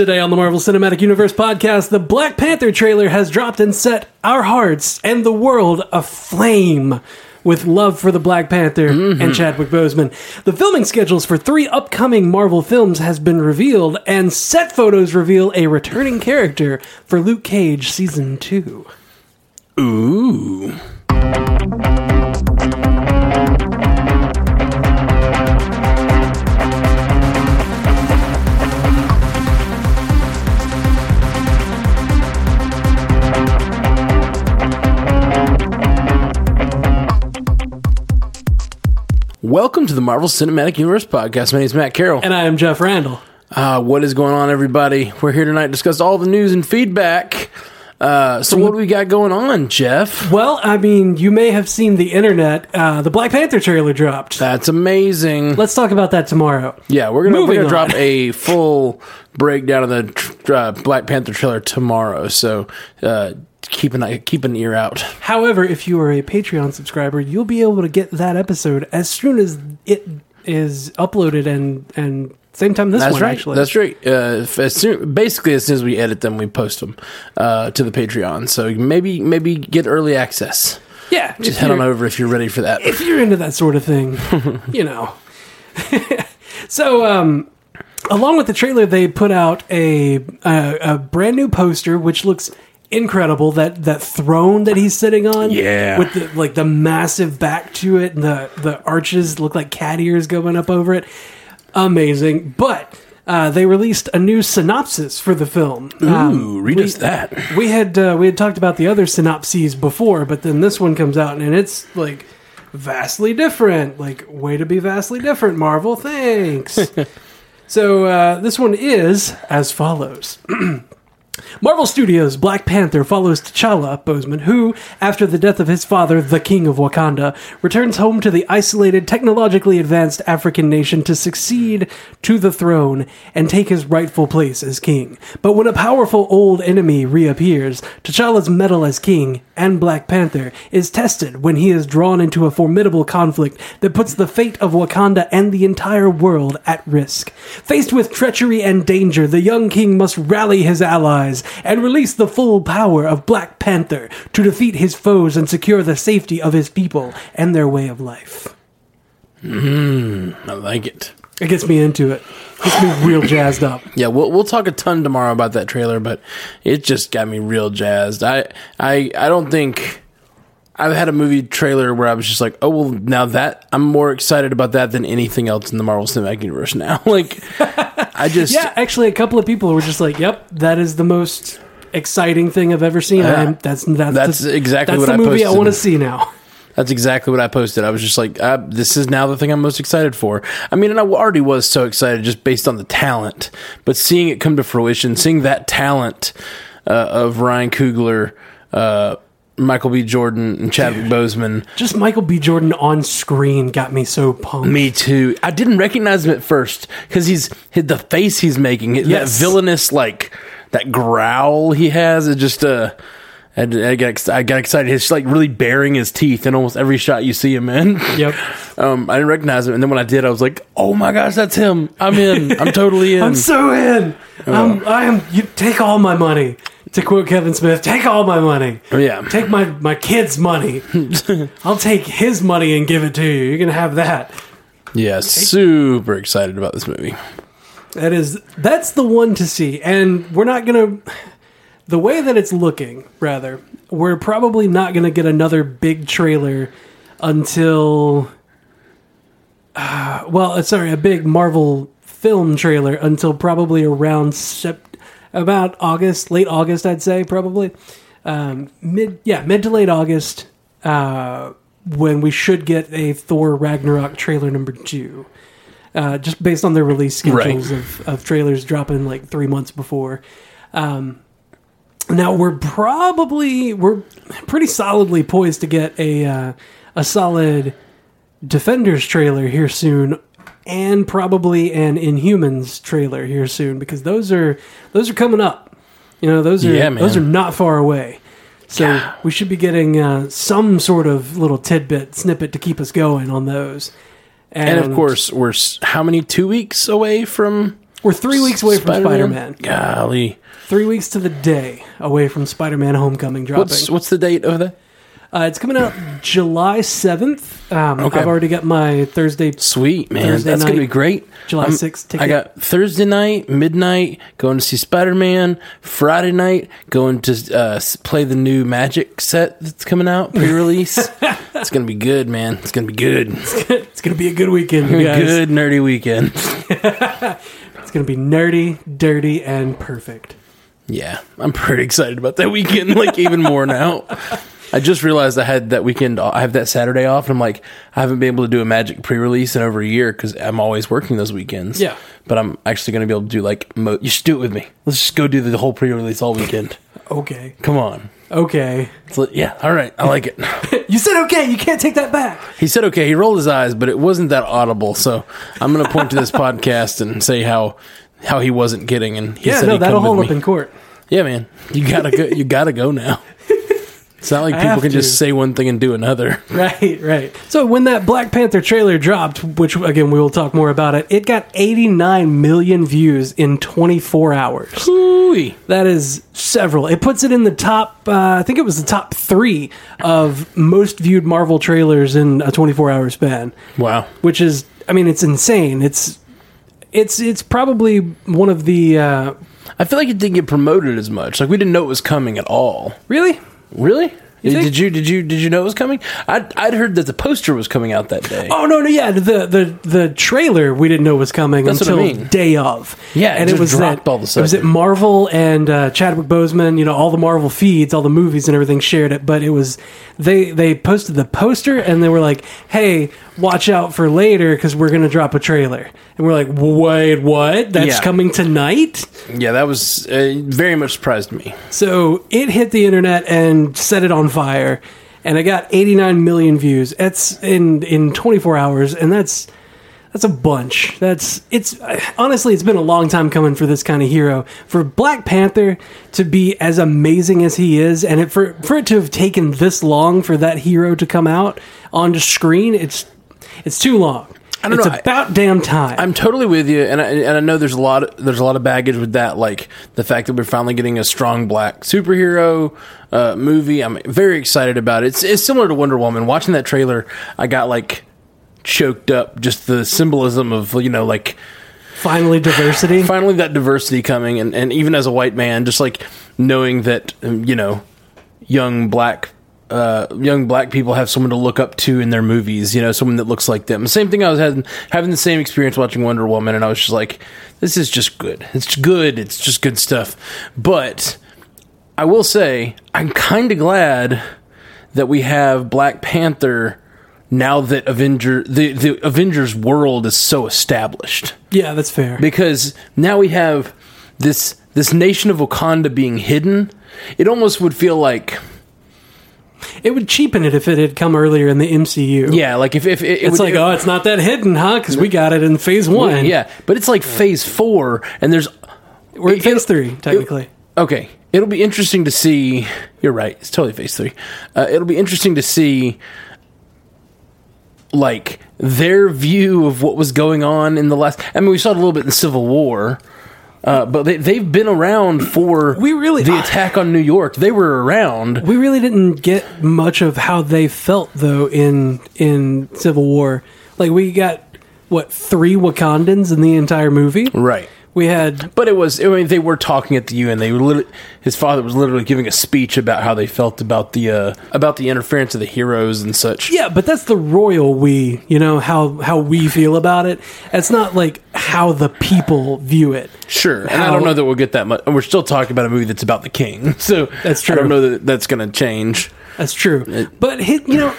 Today on the Marvel Cinematic Universe podcast, the Black Panther trailer has dropped and set our hearts and the world aflame with love for the Black Panther and mm-hmm. Chadwick Boseman. The filming schedules for three upcoming Marvel films has been revealed, and set photos reveal a returning character for Luke Cage season two. Ooh. Welcome to the Marvel Cinematic Universe podcast. My name is Matt Carroll. And I am Jeff Randall. Uh, what is going on, everybody? We're here tonight to discuss all the news and feedback. Uh, so, what do we got going on, Jeff? Well, I mean, you may have seen the internet. Uh, the Black Panther trailer dropped. That's amazing. Let's talk about that tomorrow. Yeah, we're gonna, we're Moving gonna drop a full breakdown of the tr- uh, Black Panther trailer tomorrow. So uh, keep an eye, keep an ear out. However, if you are a Patreon subscriber, you'll be able to get that episode as soon as it is uploaded and and same time this That's one right. actually. That's right. Uh, as soon, basically, as soon as we edit them, we post them uh, to the Patreon. So maybe maybe get early access. yeah. Just head on over if you're ready for that. if you're into that sort of thing, you know. so, um, along with the trailer, they put out a, a a brand new poster, which looks incredible. That that throne that he's sitting on, Yeah. with the like the massive back to it, and the the arches look like cat ears going up over it. Amazing, but. Uh, they released a new synopsis for the film. Um, Ooh, read we- us that. we had uh, we had talked about the other synopses before, but then this one comes out and it's like vastly different. Like way to be vastly different, Marvel. Thanks. so uh, this one is as follows. Marvel Studios' Black Panther follows T'Challa Boseman, who, after the death of his father, the King of Wakanda, returns home to the isolated, technologically advanced African nation to succeed to the throne and take his rightful place as king. But when a powerful old enemy reappears, T'Challa's mettle as king and Black Panther is tested when he is drawn into a formidable conflict that puts the fate of Wakanda and the entire world at risk. Faced with treachery and danger, the young king must rally his allies and release the full power of Black Panther to defeat his foes and secure the safety of his people and their way of life. Mmm, I like it. It gets me into it. Gets me real jazzed up. Yeah, we'll we'll talk a ton tomorrow about that trailer, but it just got me real jazzed. I I I don't think I've had a movie trailer where I was just like, oh well, now that I'm more excited about that than anything else in the Marvel Cinematic Universe now. like, I just Yeah, actually, a couple of people were just like, "Yep, that is the most exciting thing I've ever seen." Yeah. That's that's That's the- exactly that's what the I movie I want to see now. That's exactly what I posted. I was just like, uh, this is now the thing I'm most excited for. I mean, and I already was so excited just based on the talent, but seeing it come to fruition, seeing that talent uh, of Ryan Coogler, uh, Michael B. Jordan, and Chadwick Boseman. Just Michael B. Jordan on screen got me so pumped. Me too. I didn't recognize him at first because he's the face he's making, Yes. that villainous like that growl he has. It just uh. I, I got I got excited. He's like really baring his teeth in almost every shot you see him in. Yep. Um, I didn't recognize him, and then when I did, I was like, "Oh my gosh, that's him! I'm in. I'm totally in." I'm so in. I'm, I am. You take all my money. To quote Kevin Smith, take all my money. yeah, Take my my kid's money. I'll take his money and give it to you. You're gonna have that. yeah, super excited about this movie. That is that's the one to see, and we're not gonna. The way that it's looking, rather, we're probably not gonna get another big trailer until. Uh, well, uh, sorry, a big Marvel film trailer until probably around sept- about August, late August, I'd say probably. Um, mid, yeah, mid to late August, uh, when we should get a Thor Ragnarok trailer number two. Uh, just based on their release schedules of, of trailers dropping like three months before. Um, now we're probably we're pretty solidly poised to get a uh, a solid Defenders trailer here soon, and probably an Inhumans trailer here soon because those are those are coming up. You know, those are Yeah, those are not far away. So Yeah. we should be getting uh, some sort of little tidbit snippet to keep us going on those. And of course, we're s- how many two weeks away from We're three weeks away from Spider Man. Golly, Three weeks to the day away from Spider Man Homecoming dropping. what's what's the date of that? Uh, it's coming out July 7th. Um, Okay. I've already got my Thursday, Sweet man, Thursday that's gonna night, be great. July I'm- 6th ticket. I got Thursday night, midnight, going to see Spider Man. Friday night, going to uh, s- play the new Magic set that's coming out pre release. it's gonna be good, man. It's gonna be good. it's going to be a good weekend, you guys. Good nerdy weekend. It's going to be nerdy, dirty, and perfect. Yeah, I'm pretty excited about that weekend. Like even more now. I just realized I had that weekend. I have that Saturday off, and I'm like, I haven't been able to do a Magic pre-release in over a year because I'm always working those weekends. Yeah. but I'm actually going to be able to do like. Mo- you should do it with me. Let's just go do the whole pre-release all weekend. Okay. Come on. Okay. So, yeah, all right. I like it. You said okay. You can't take that back. He said okay. He rolled his eyes, but it wasn't that audible. So I'm going to point to this podcast and say how how he wasn't getting. And he Yeah, said no, that'll hold up in court. Yeah, man, you gotta go. You gotta go now. It's not like I people can just say one thing and do another. Right, right. So when that Black Panther trailer dropped, which again we will talk more about it, it got 89 million views in 24 hours. Ooh-wee. That is several. It puts it in the top. Uh, I think it was the top three of most viewed Marvel trailers in a 24 hour span, Wow. which is, I mean, it's insane. It's it's it's probably one of the uh, I feel like it didn't get promoted as much. Like we didn't know it was coming at all. really. Really? think? Did you did you did you know it was coming? I'd I'd heard that the poster was coming out that day. Oh no, no, yeah, the the the trailer we didn't know was coming That's what I until mean. day of. Yeah, it and it, just was dropped all of a It was sudden. at Marvel and uh, Chadwick Boseman. You know, all the Marvel feeds, all the movies and everything shared it. But it was they they posted the poster and they were like, "Hey, watch out for later because we're gonna drop a trailer." And we're like, "Wait, what? That's Yeah. coming tonight?" Yeah, that was uh, very much surprised me. So it hit the internet and set it on fire, and it got 89 million views. That's in in 24 hours, and that's that's a bunch. That's it's honestly, it's been a long time coming for this kind of hero. For Black Panther to be as amazing as he is, and it, for for it to have taken this long for that hero to come out onto screen, it's it's too long. I don't it's know, about damn time. I'm totally with you, and I, and I know there's a lot of, there's a lot of baggage with that, like the fact that we're finally getting a strong black superhero uh, movie. I'm very excited about it. It's, it's similar to Wonder Woman. Watching that trailer, I got like choked up. Just the symbolism of you know like Finally, diversity. finally that diversity coming, and, and even as a white man, just like knowing that um, you know young black. Uh, young black people have someone to look up to in their movies, you know, someone that looks like them. Same thing I was having, having the same experience watching Wonder Woman, and I was just like, this is just good. It's good. It's just good stuff. But I will say, I'm kind of glad that we have Black Panther now that Avenger the, the Avengers world is so established yeah, that's fair. because now we have this this nation of Wakanda being hidden. It almost would feel like It would cheapen it if it had come earlier in the MCU. yeah, like if if it, it It's would, like, oh, it's not that hidden, huh? Because we got it in phase one. yeah, but it's like Phase Four, and there's We're in phase three, technically. okay. It'll be interesting to see. You're right. It's totally Phase Three. Uh, it'll be interesting to see like their view of what was going on in the last. I mean, we saw it a little bit in Civil War. Uh, but they, they've been around for We really- the attack on New York. They were around. we really didn't get much of how they felt though in in Civil War. Like we got what three Wakandans in the entire movie. Right. We had But it was. I mean, they were talking at the UN. They were literally. His father was literally giving a speech about how they felt about the uh, about the interference of the heroes and such. yeah, but that's the royal we. You know how how we feel about it. It's not like how the people view it. Sure, and I don't know that we'll get that much. We're still talking about a movie that's about the king, so That's true I don't know that that's going to change. That's true. but hit, you know,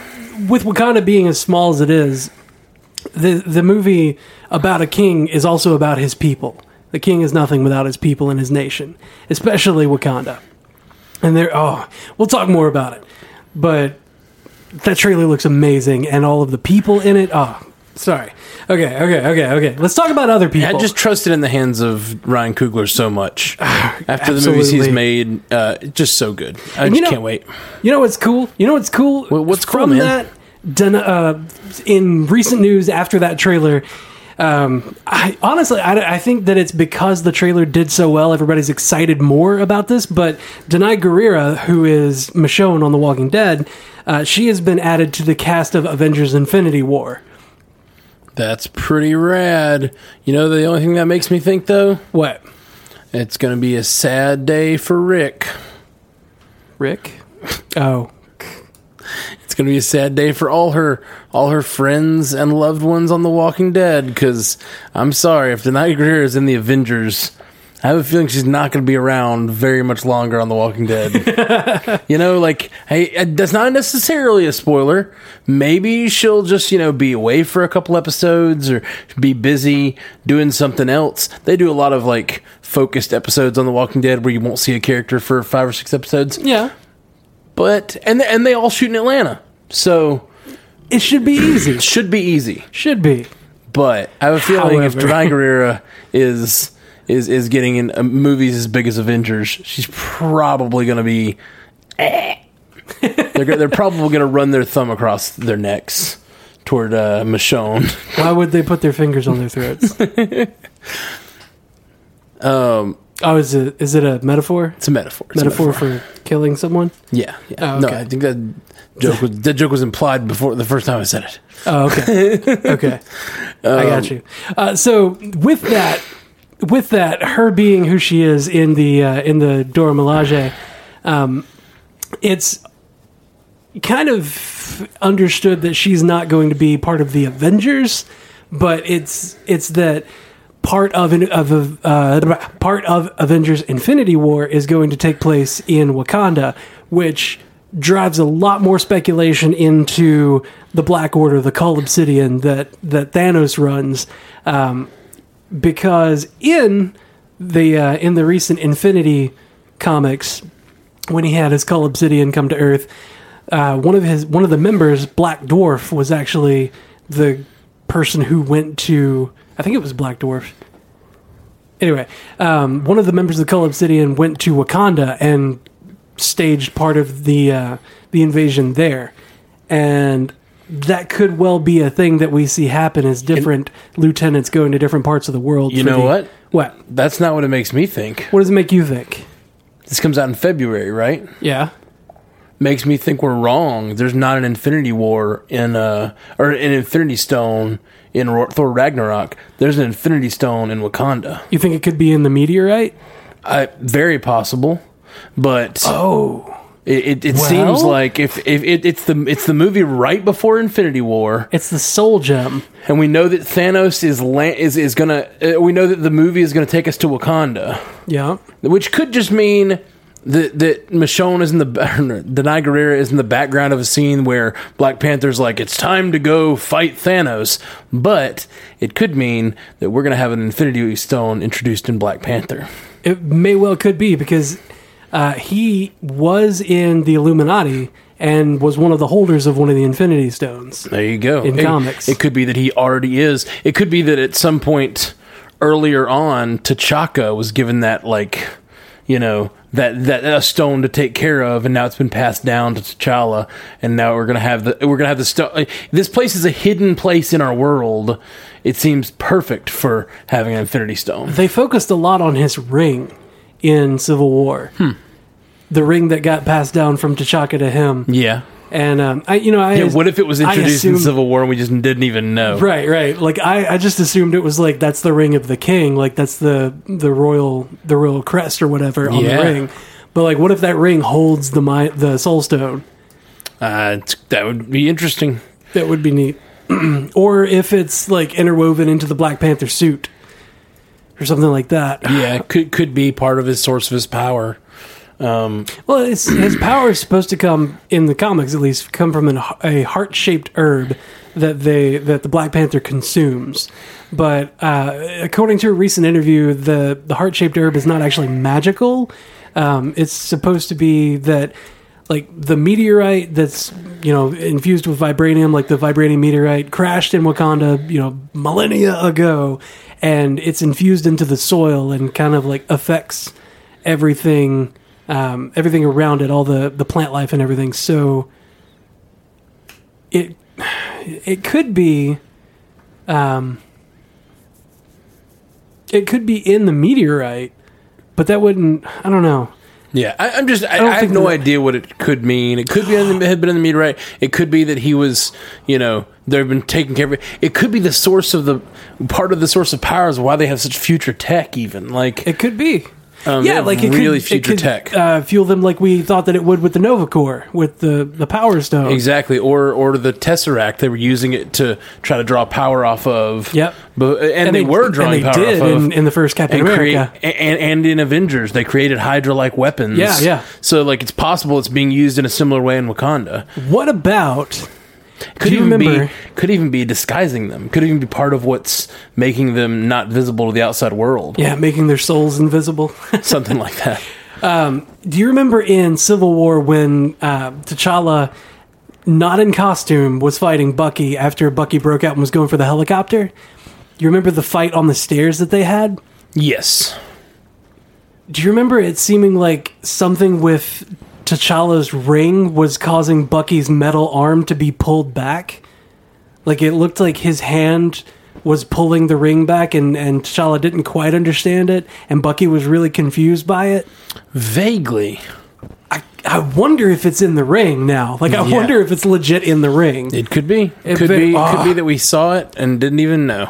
with Wakanda being as small as it is, the the movie about a king is also about his people. The king is nothing without his people and his nation, especially Wakanda. And there, oh, we'll talk more about it. But that trailer looks amazing, and all of the people in it. Oh, sorry. Okay, okay, okay, okay. Let's talk about other people. I just trust it in the hands of Ryan Coogler so much after the movies he's made. Uh, just so good. I just you know- can't wait. You know what's cool? You know what's cool? Wha- what's cool, from man? that? Done, uh, in recent news after that trailer, Um, I honestly, I, I think that it's because the trailer did so well. Everybody's excited more about this. But Danai Gurira, who is Michonne on The Walking Dead, uh, she has been added to the cast of Avengers: Infinity War. That's pretty rad. You know, the only thing that makes me think though, What, it's going to be a sad day for Rick. Rick? Oh, It's going to be a sad day for all her all her friends and loved ones on The Walking Dead. Because I'm sorry, if Danai Gurira is in the Avengers, I have a feeling she's not going to be around very much longer on The Walking Dead. you know, like, hey, that's not necessarily a spoiler. Maybe she'll just you know be away for a couple episodes or be busy doing something else. They do a lot of like focused episodes on The Walking Dead where you won't see a character for five or six episodes. yeah. But and and they all shoot in Atlanta, so It should be easy. should be easy. should be. But I have a feeling if However. Danai Gurira is is is getting in uh, movies as big as Avengers, she's probably going to be. eh. they're go- they're probably going to run their thumb across their necks toward uh, Michonne. Why would they put their fingers on their throats? Um, Oh, is it is it a metaphor? it's a metaphor. It's a Metaphor for killing someone? yeah. yeah. Oh, No. I think that joke was that joke was implied before the first time I said it. Oh, okay. okay. I got you. Uh, so with that, with that, her being who she is in the uh, in the Dora Milaje, um, it's kind of understood that she's not going to be part of the Avengers, but it's it's that part of of uh, part of Avengers Infinity War is going to take place in Wakanda, which drives a lot more speculation into the Black Order, the Cull Obsidian that that Thanos runs, um, because in the uh, in the recent Infinity comics, when he had his Cull Obsidian come to Earth, uh, one of his one of the members, Black Dwarf, was actually the person who went to I think it was Black Dwarf. Anyway, um, one of the members of the Cull Obsidian went to Wakanda and staged part of the uh, the invasion there, and that could well be a thing that we see happen as different lieutenants going to different parts of the world. You for know the- what? What? That's not what it makes me think. What does it make you think? This comes out in February, right? Yeah. makes me think we're wrong. There's not an Infinity War in uh or an Infinity Stone in Thor Ragnarok. There's an Infinity Stone in Wakanda. You think it could be in the meteorite? I, very possible, but Oh. it, it, it Well- seems like if, if it, it's the it's the movie right before Infinity War, It's the soul gem. and we know that Thanos is la- is is gonna. Uh, we know that the movie is gonna take us to Wakanda. Yeah. which could just mean that that Michonne is in the Danai Gurira is in the background of a scene where Black Panther's like it's time to go fight Thanos, but it could mean that we're gonna have an Infinity Stone introduced in Black Panther. It may well could be because uh, he was in the Illuminati and was one of the holders of one of the Infinity Stones. There you go. In it, comics. it could be that he already is. It could be that at some point earlier on, T'Chaka was given that like, you know, that that a stone to take care of, and now it's been passed down to T'Challa, and now we're gonna have the we're gonna have the stone. This place is a hidden place in our world. It seems perfect for having an Infinity Stone. They focused a lot on his ring in Civil War. Hmm. The ring that got passed down from T'Chaka to him. Yeah. And um, I, you know, I Yeah. What if it was introduced in Civil War and we just didn't even know? Right, right. Like I, I just assumed it was like that's the ring of the king, like that's the the royal the royal crest or whatever on Yeah. the ring. But like, what if that ring holds the my, the soul stone? Uh, it's- that would be interesting. That would be neat. or if it's like interwoven into the Black Panther suit or something like that. Yeah, it could could be part of his source of his power. Um, Well, his power is supposed to come in the comics, at least, come from an, a heart shaped herb that they that the Black Panther consumes. But uh, according to a recent interview, the the heart shaped herb is not actually magical. Um, it's supposed to be that like the meteorite that's you know infused with vibranium, like the vibranium meteorite, crashed in Wakanda, you know, millennia ago, and it's infused into the soil and kind of like affects everything um, everything around it, all the the plant life and everything. So it it could be um, it could be in the meteorite, but that wouldn't. I don't know. Yeah, I, I'm just. I, don't I have no that- idea what it could mean. It could be in the, had been in the meteorite. It could be that he was, you know, they've been taking care of it. It could be the source of the part of the source of power is why they have such future tech. Even like It could be. Um, yeah, like it really could, future it could, tech. Uh, fuel them like we thought that it would with the Nova Corps, with the the Power Stone. exactly, or or the tesseract. They were using it to try to draw power off of. Yep. but and, they, were drawing and they power did off of. in, in the first Captain and create America. and, and in Avengers they created Hydra like weapons. Yeah, yeah. So like it's possible it's being used in a similar way in Wakanda. What about? Could even remember? be could even be disguising them. Could even be part of what's making them not visible to the outside world. Yeah, making their souls invisible. Something like that. Do you remember in Civil War when uh, T'Challa, not in costume, was fighting Bucky after Bucky broke out and was going for the helicopter? You remember the fight on the stairs that they had? Yes. Do you remember it seeming like something with T'Challa's ring was causing Bucky's metal arm to be pulled back? Like it looked like his hand was pulling the ring back and, and T'Challa didn't quite understand it and Bucky was really confused by it. Vaguely. I, I wonder if it's in the ring now. Like I Yeah. wonder if it's legit in the ring. It could be. It could it- be. ah. Could be that we saw it and didn't even know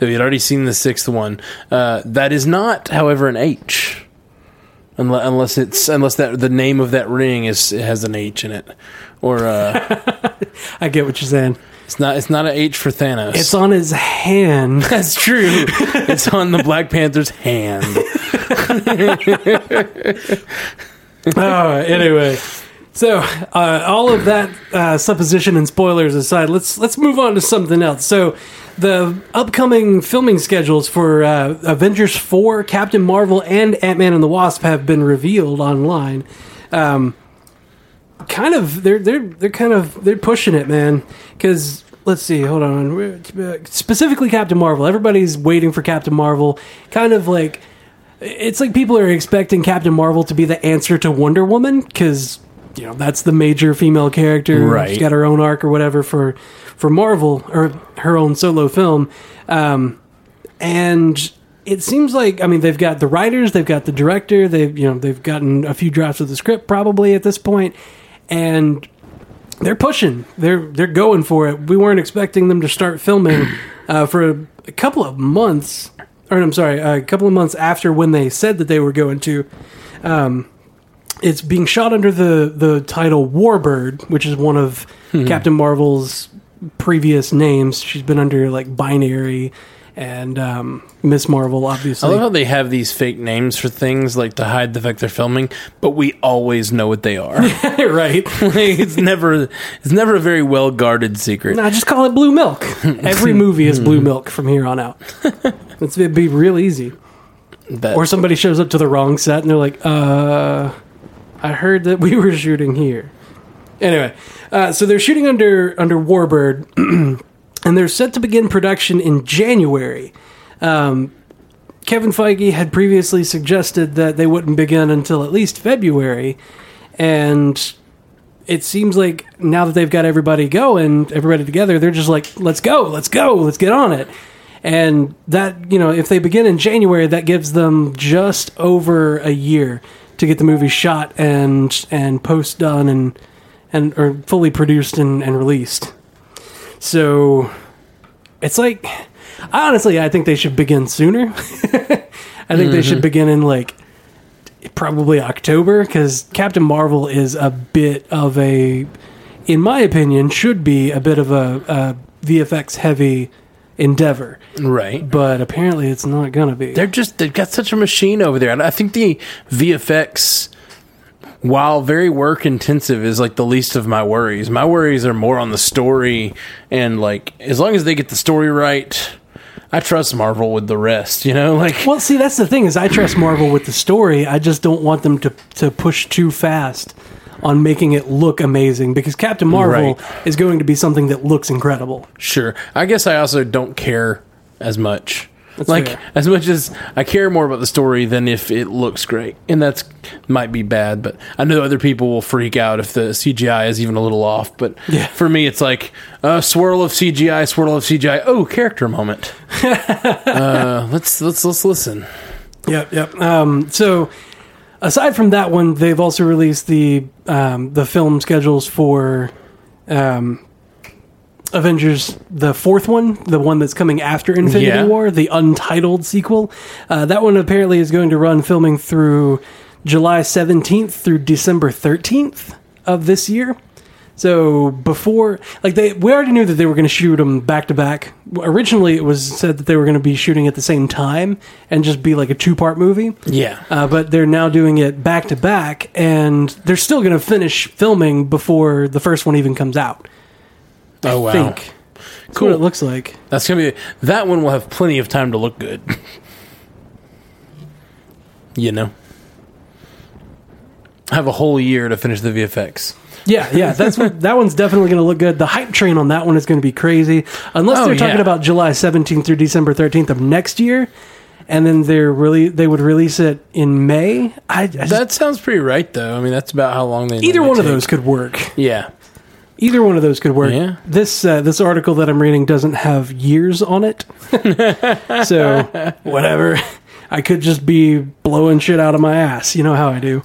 that we had already seen the sixth one. Uh, that is not, however, an H. Unless, unless it's unless that the name of that ring is it has an H in it, or uh, I get what you're saying. it's not it's not an H for Thanos. It's on his hand. That's true. it's on the Black Panther's hand. oh, anyway. So, uh, all of that uh, supposition and spoilers aside, let's let's move on to something else. So, the upcoming filming schedules for uh, Avengers four, Captain Marvel, and Ant Man and the Wasp have been revealed online. Um, kind of, they're they're they're kind of they're pushing it, man. Because let's see, hold on. Specifically, Captain Marvel. Everybody's waiting for Captain Marvel. Kind of like it's like people are expecting Captain Marvel to be the answer to Wonder Woman because you know that's the major female character. Right. She's got her own arc or whatever for for Marvel or her own solo film, um, and it seems like I mean they've got the writers, they've got the director, they've you know they've gotten a few drafts of the script probably at this point, and they're pushing. They're they're going for it. We weren't expecting them to start filming uh, for a, a couple of months, or I'm sorry, a couple of months after when they said that they were going to. Um, it's being shot under the the title Warbird, which is one of Captain Marvel's previous names. She's been under like Binary and um, Miss Marvel, obviously. I love how they have these fake names for things like to hide the fact they're filming, but we always know what they are. right? Like, it's never it's never a very well guarded secret. I just call it Blue Milk. Every movie is Blue Milk from here on out. It's, it'd be real easy. But- Or somebody shows up to the wrong set and they're like, uh, I heard that we were shooting here. Anyway, uh, so they're shooting under under Warbird, and they're set to begin production in January. Um, Kevin Feige had previously suggested that they wouldn't begin until at least February, and it seems like now that they've got everybody going, everybody together, they're just like, let's go, let's go, let's get on it. And that, you know, if they begin in January, that gives them just over a year to get the movie shot and and post done and and or fully produced and, and released. So it's like honestly, I think they should begin sooner. I think they should mm-hmm. begin in like probably October because Captain Marvel is a bit of a, in my opinion, should be a bit of a, a VFX heavy endeavor, right. but apparently it's not gonna be. They're just they've got such a machine over there. And I think the VFX while very work intensive is like the least of my worries. My worries are more on the story and like as long as they get the story right, I trust Marvel with the rest, you know? Like Well, see, that's the thing is I trust Marvel with the story. I just don't want them to to push too fast on making it look amazing because Captain Marvel Right. is going to be something that looks incredible. Sure. I guess I also don't care as much like fair. as much as I care more about the story than if it looks great, and that's might be bad. But I know other people will freak out if the CGI is even a little off. But Yeah. for me, it's like uh, swirl of CGI, swirl of CGI. Oh, character moment. uh, let's let's let's listen. Yep, yep. Um, so, aside from that one, they've also released the um, the film schedules for um, Avengers, the fourth one, the one that's coming after Infinity Yeah. War, the untitled sequel. Uh, that one apparently is going to run filming through July seventeenth through December thirteenth of this year. So before, like they, we already knew that they were going to shoot them back to back. Originally, it was said that they were going to be shooting at the same time and just be like a two part movie. Yeah. Uh, but they're now doing it back to back, and they're still going to finish filming before the first one even comes out. Oh wow. Think. That's Cool. what it looks like. That's gonna be that one. will have plenty of time to look good. you know, have a whole year to finish the VFX. Yeah, yeah, that's what, that one's definitely going to look good. The hype train on that one is going to be crazy, unless Oh, they're talking yeah. about July seventeenth through December thirteenth of next year, and then they're really they would release it in May. I, I just- That sounds pretty right, though. I mean, that's about how long they. either normally one of take. those could work. Yeah. Either one of those could work. Yeah. This uh, this article that I'm reading doesn't have years on it, so whatever. I could just be blowing shit out of my ass. You know how I do.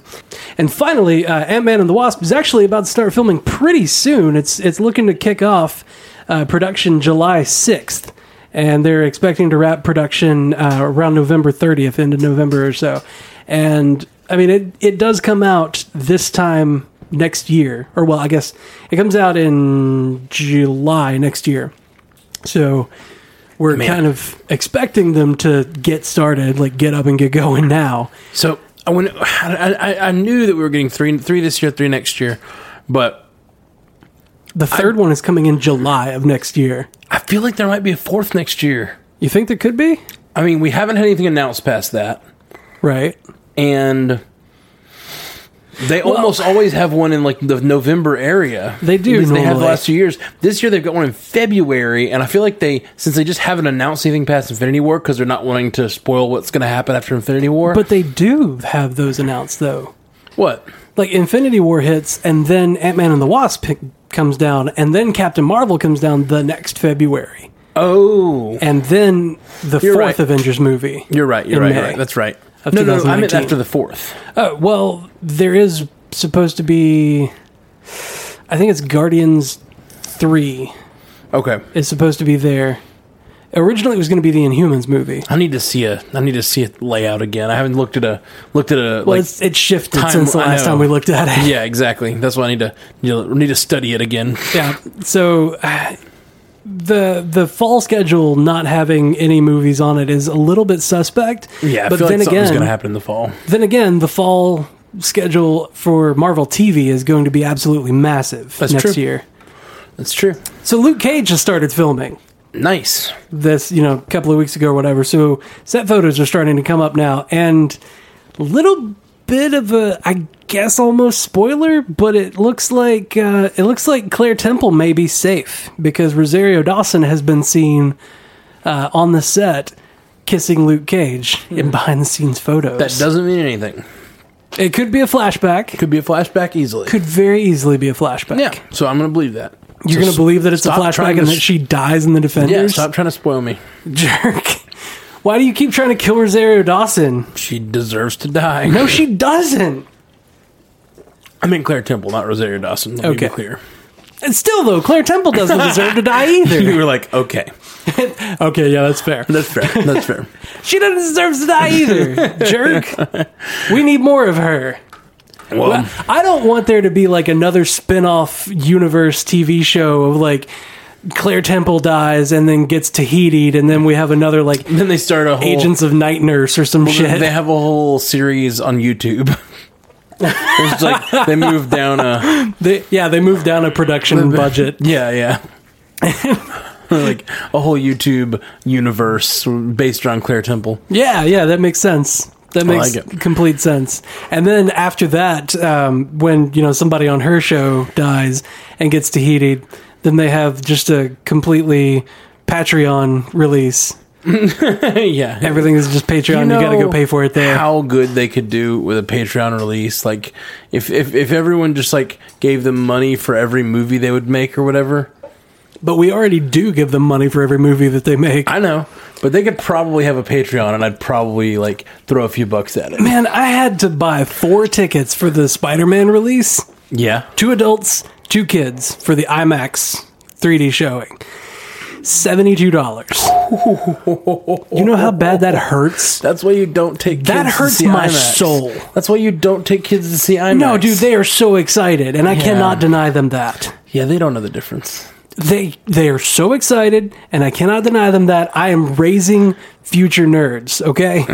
And finally, uh, Ant Man and the Wasp is actually about to start filming pretty soon. It's it's looking to kick off uh, production July 6th, and they're expecting to wrap production uh, around November 30th, into November or so. And I mean, it it does come out this time next year, or well, I guess it comes out in July next year. So we're Man. kind of expecting them to get started, like get up and get going now. So I went. I, I, I knew that we were getting three three this year, three next year, but The third one is coming in July of next year. I feel like there might be a fourth next year. You think there could be? I mean, we haven't had anything announced past that, Right. and they almost always have one in like the November area. They do They have the last two years. This year they've got one in February, and I feel like they since they just haven't announced anything past Infinity War because they're not wanting to spoil what's going to happen after Infinity War. But they do have those announced though. what? Like Infinity War hits, and then Ant Man and the Wasp pick, comes down, and then Captain Marvel comes down the next February, Oh, and then the You're fourth right. Avengers movie. you're right. You're right. You're right. That's right. Of No, no, no, I meant after the fourth. Uh, well, there is supposed to be. I think it's Guardians three Okay. is supposed to be there. Originally, it was going to be the Inhumans movie. I need to see a. I need to see a layout again. I haven't looked at a looked at a Well, like. it's, it's shifted time- since the last time we looked at it. yeah, exactly. That's why I need to you know, need to study it again. Yeah. So uh, the the fall schedule not having any movies on it is a little bit suspect. Yeah, I but feel then like something's again, going to happen in the fall. then again, the fall schedule for Marvel TV is going to be absolutely massive That's next true. year. That's true. So Luke Cage just started filming Nice. this, you know, a couple of weeks ago or whatever. So set photos are starting to come up now, and little bit of a, I guess, almost spoiler, but it looks like uh, it looks like Claire Temple may be safe because Rosario Dawson has been seen uh, on the set kissing Luke Cage in behind the scenes photos. Hmm. That doesn't mean anything. it could be a flashback. Could be a flashback easily. Could very easily be a flashback. yeah. So I'm going to believe that. You're So going to believe that it's a flashback and that she dies in the Defenders? Yeah. Stop trying to spoil me. Jerk. Why do you keep trying to kill Rosario Dawson? She deserves to die. No, she doesn't. I mean Claire Temple, not Rosario Dawson. Let me Okay. be clear. And still, though, Claire Temple doesn't deserve to die either. You were like, okay, okay, yeah, that's fair. that's fair. That's fair. She doesn't deserve to die either. Jerk. We need more of her. Well, I don't want there to be like another spin off universe TV show of like Claire Temple dies and then gets Tahiti'd, and then we have another like then they start a whole. Agents of Night Nurse or some shit. They have a whole series on YouTube. it's like they move down a They- yeah, they moved down a production budget. yeah yeah like a whole YouTube universe based around Claire Temple. Yeah, yeah, that makes sense. That makes like complete sense. And then after that, um, when you know somebody on her show dies and gets Tahiti, then they have just a completely Patreon release yeah. Everything is just Patreon. You, got to go pay for it there. How good they could do with a Patreon release. Like, if, if, if everyone just, like, gave them money for every movie they would make or whatever. But we already do give them money for every movie that they make. I know. But they could probably have a Patreon and I'd probably, like, throw a few bucks at it. Man, I had to buy four tickets for the Spider Man release Yeah. two adults, two kids for the IMAX 3D showing. Seventy-two dollars. you know how bad that hurts. That's why you don't take kids That to hurts see my IMAX. soul. That's why you don't take kids to see IMAX. No, dude, they are so excited, and I cannot deny them that. Yeah, they don't know the difference. They they are so excited, and I cannot deny them that. I am raising future nerds. Okay.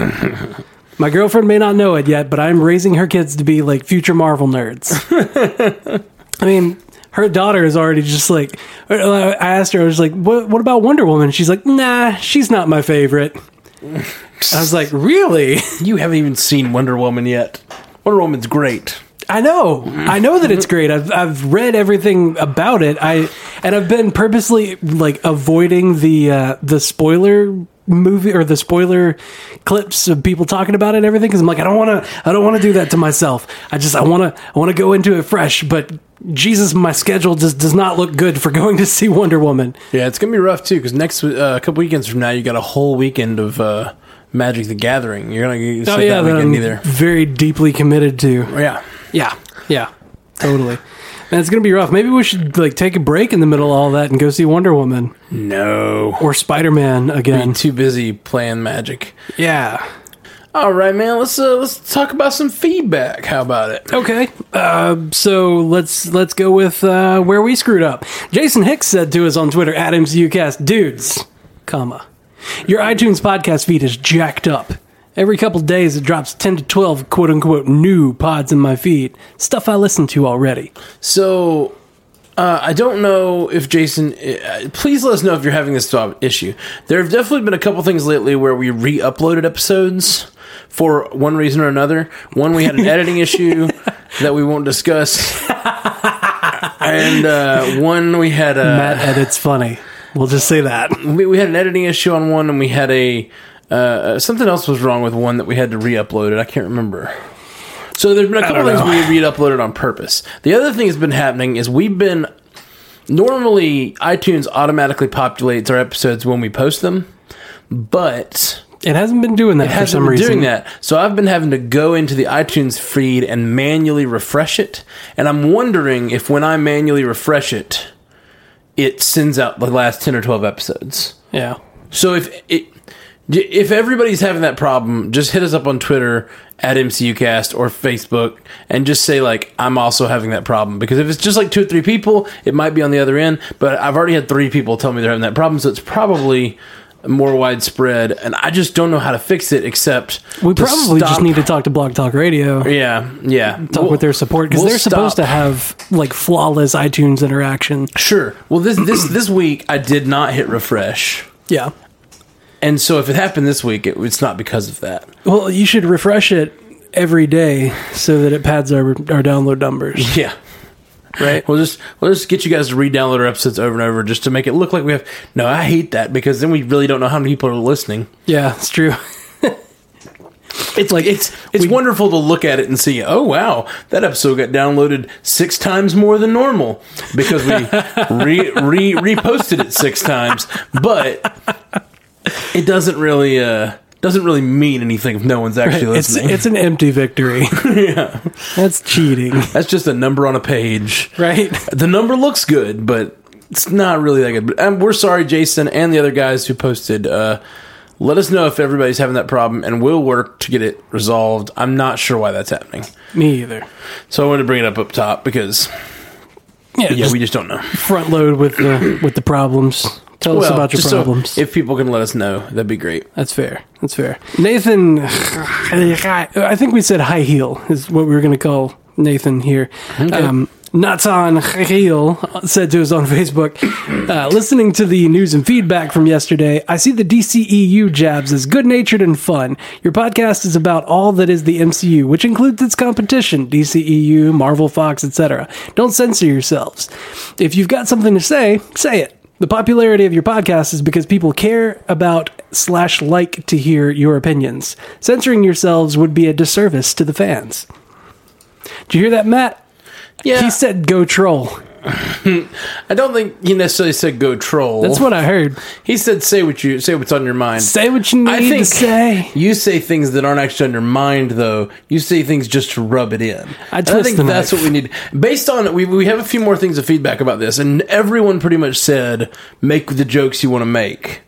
My girlfriend may not know it yet, but I'm raising her kids to be like future Marvel nerds. I mean, her daughter is already just like. I asked her, I was like, "What? What about Wonder Woman?" She's like, "Nah, she's not my favorite." I was like, "Really?" You haven't even seen Wonder Woman yet. Wonder Woman's great. I know. I know that it's great. I've I've read everything about it. I and I've been purposely like avoiding the uh, the spoiler movie or the spoiler clips of people talking about it and everything because I'm like I don't want to I don't want to do that to myself. I just I want to I want to go into it fresh, but Jesus, my schedule just does not look good for going to see Wonder Woman. Yeah, it's gonna be rough too because next uh, a couple weekends from now you got a whole weekend of uh, Magic the Gathering. You're gonna get Oh yeah, that that weekend I'm either. very deeply committed to. Yeah, Yeah, yeah, totally. And it's gonna be rough. Maybe we should like take a break in the middle of all that and go see Wonder Woman no, or Spider Man again. Too busy playing Magic. Yeah. All right, man. Let's uh, let's talk about some feedback. How about it? Okay. Uh, so let's let's go with uh, where we screwed up. Jason Hicks said to us on Twitter at MCUcast, dudes, comma, your iTunes podcast feed is jacked up. Every couple days it drops ten to twelve quote unquote new pods in my feed. Stuff I listen to already. So. Uh, I don't know if Jason. Uh, please let us know if you're having this issue. There have definitely been a couple things lately where we re-uploaded episodes for one reason or another. One, we had an editing issue that we won't discuss, and uh, one we had a Matt edits funny. We'll just say that. we, we had an editing issue on one, and we had a uh, something else was wrong with one that we had to re-upload it. I can't remember. So there's been a couple things know. we re-uploaded on purpose. The other thing that's been happening is we've been normally iTunes automatically populates our episodes when we post them, but It hasn't been doing that it for hasn't some been reason. doing that. So I've been having to go into the iTunes feed and manually refresh it, and I'm wondering if when I manually refresh it, it sends out the last ten or twelve episodes. Yeah. So if it, if everybody's having that problem, just hit us up on Twitter at MCUcast or Facebook and just say like I'm also having that problem because if it's just like two or three people, it might be on the other end. But I've already had three people tell me they're having that problem, so it's probably more widespread. And I just don't know how to fix it except We probably just need to talk to Blog Talk Radio. Yeah, yeah. Talk with their support because we'll they're supposed to have like flawless iTunes interaction. Sure. Well, this this this week I did not hit refresh. Yeah. And so if it happened this week, it, it's not because of that. Well, you should refresh it every day so that it pads our our download numbers. Yeah. Right. We'll just we'll just get you guys to re-download our episodes over and over just to make it look like we have. No, I hate that because then we really don't know how many people are listening. Yeah, it's true. It's like it's it's wonderful to look at it and see. Oh wow, that episode got downloaded six times more than normal because we re, re reposted it six times. But it doesn't really uh doesn't really mean anything if no one's actually It's listening. it's an empty victory. yeah, That's cheating, that's just a number on a page. right? The number looks good, but it's not really that good. Um, we're sorry, Jason, and the other guys who posted. Uh, let us know if everybody's having that problem, and we'll work to get it resolved. I'm not sure why that's happening, Me either. so I wanted to bring it up up top because Yeah, yeah, just we just don't know. front load with the with the problems. Tell us about your just so problems. if people can let us know, that'd be great. That's fair. That's fair. Nathan, I think we said high heel is what we were going to call Nathan here. Um, Nathan Heel said to us on Facebook, uh, listening to the news and feedback from yesterday, I see the DCEU jabs as good natured and fun. Your podcast is about all that is the MCU, which includes its competition, DCEU, Marvel, Fox, etc. Don't censor yourselves. If you've got something to say, say it. The popularity of your podcast is because people care about slash like to hear your opinions. Censoring yourselves would be a disservice to the fans. Did you hear that, Matt? Yeah, He said go troll. I don't think he necessarily said go troll. That's what I heard. he said. Say what you say. What's on your mind. Say what you need I to think say. you say things that aren't actually on your mind, though. You say things just to rub it in. I twist think that's what we need. Based on we we have a few more things of feedback about this, and everyone pretty much said make the jokes you want to make,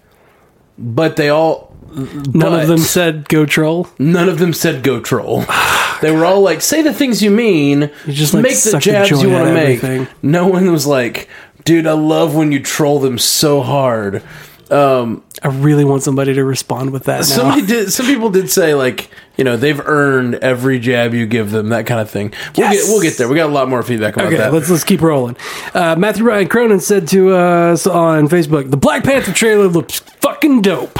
but they all None but of them said go troll. None of them said go troll. they were all like, say the things you mean. You just, like, make the suck the jabs you want to make. everything. No one was like, dude, I love when you troll them so hard. Um, I really want somebody to respond with that now. somebody did. Some people did say like, you know, they've earned every jab you give them, that kind of thing. We'll Yes! get we'll get there. We got a lot more feedback about Okay, that. let's let's keep rolling. Uh, Matthew Ryan Cronin said to us on Facebook, "The Black Panther trailer looks fucking dope."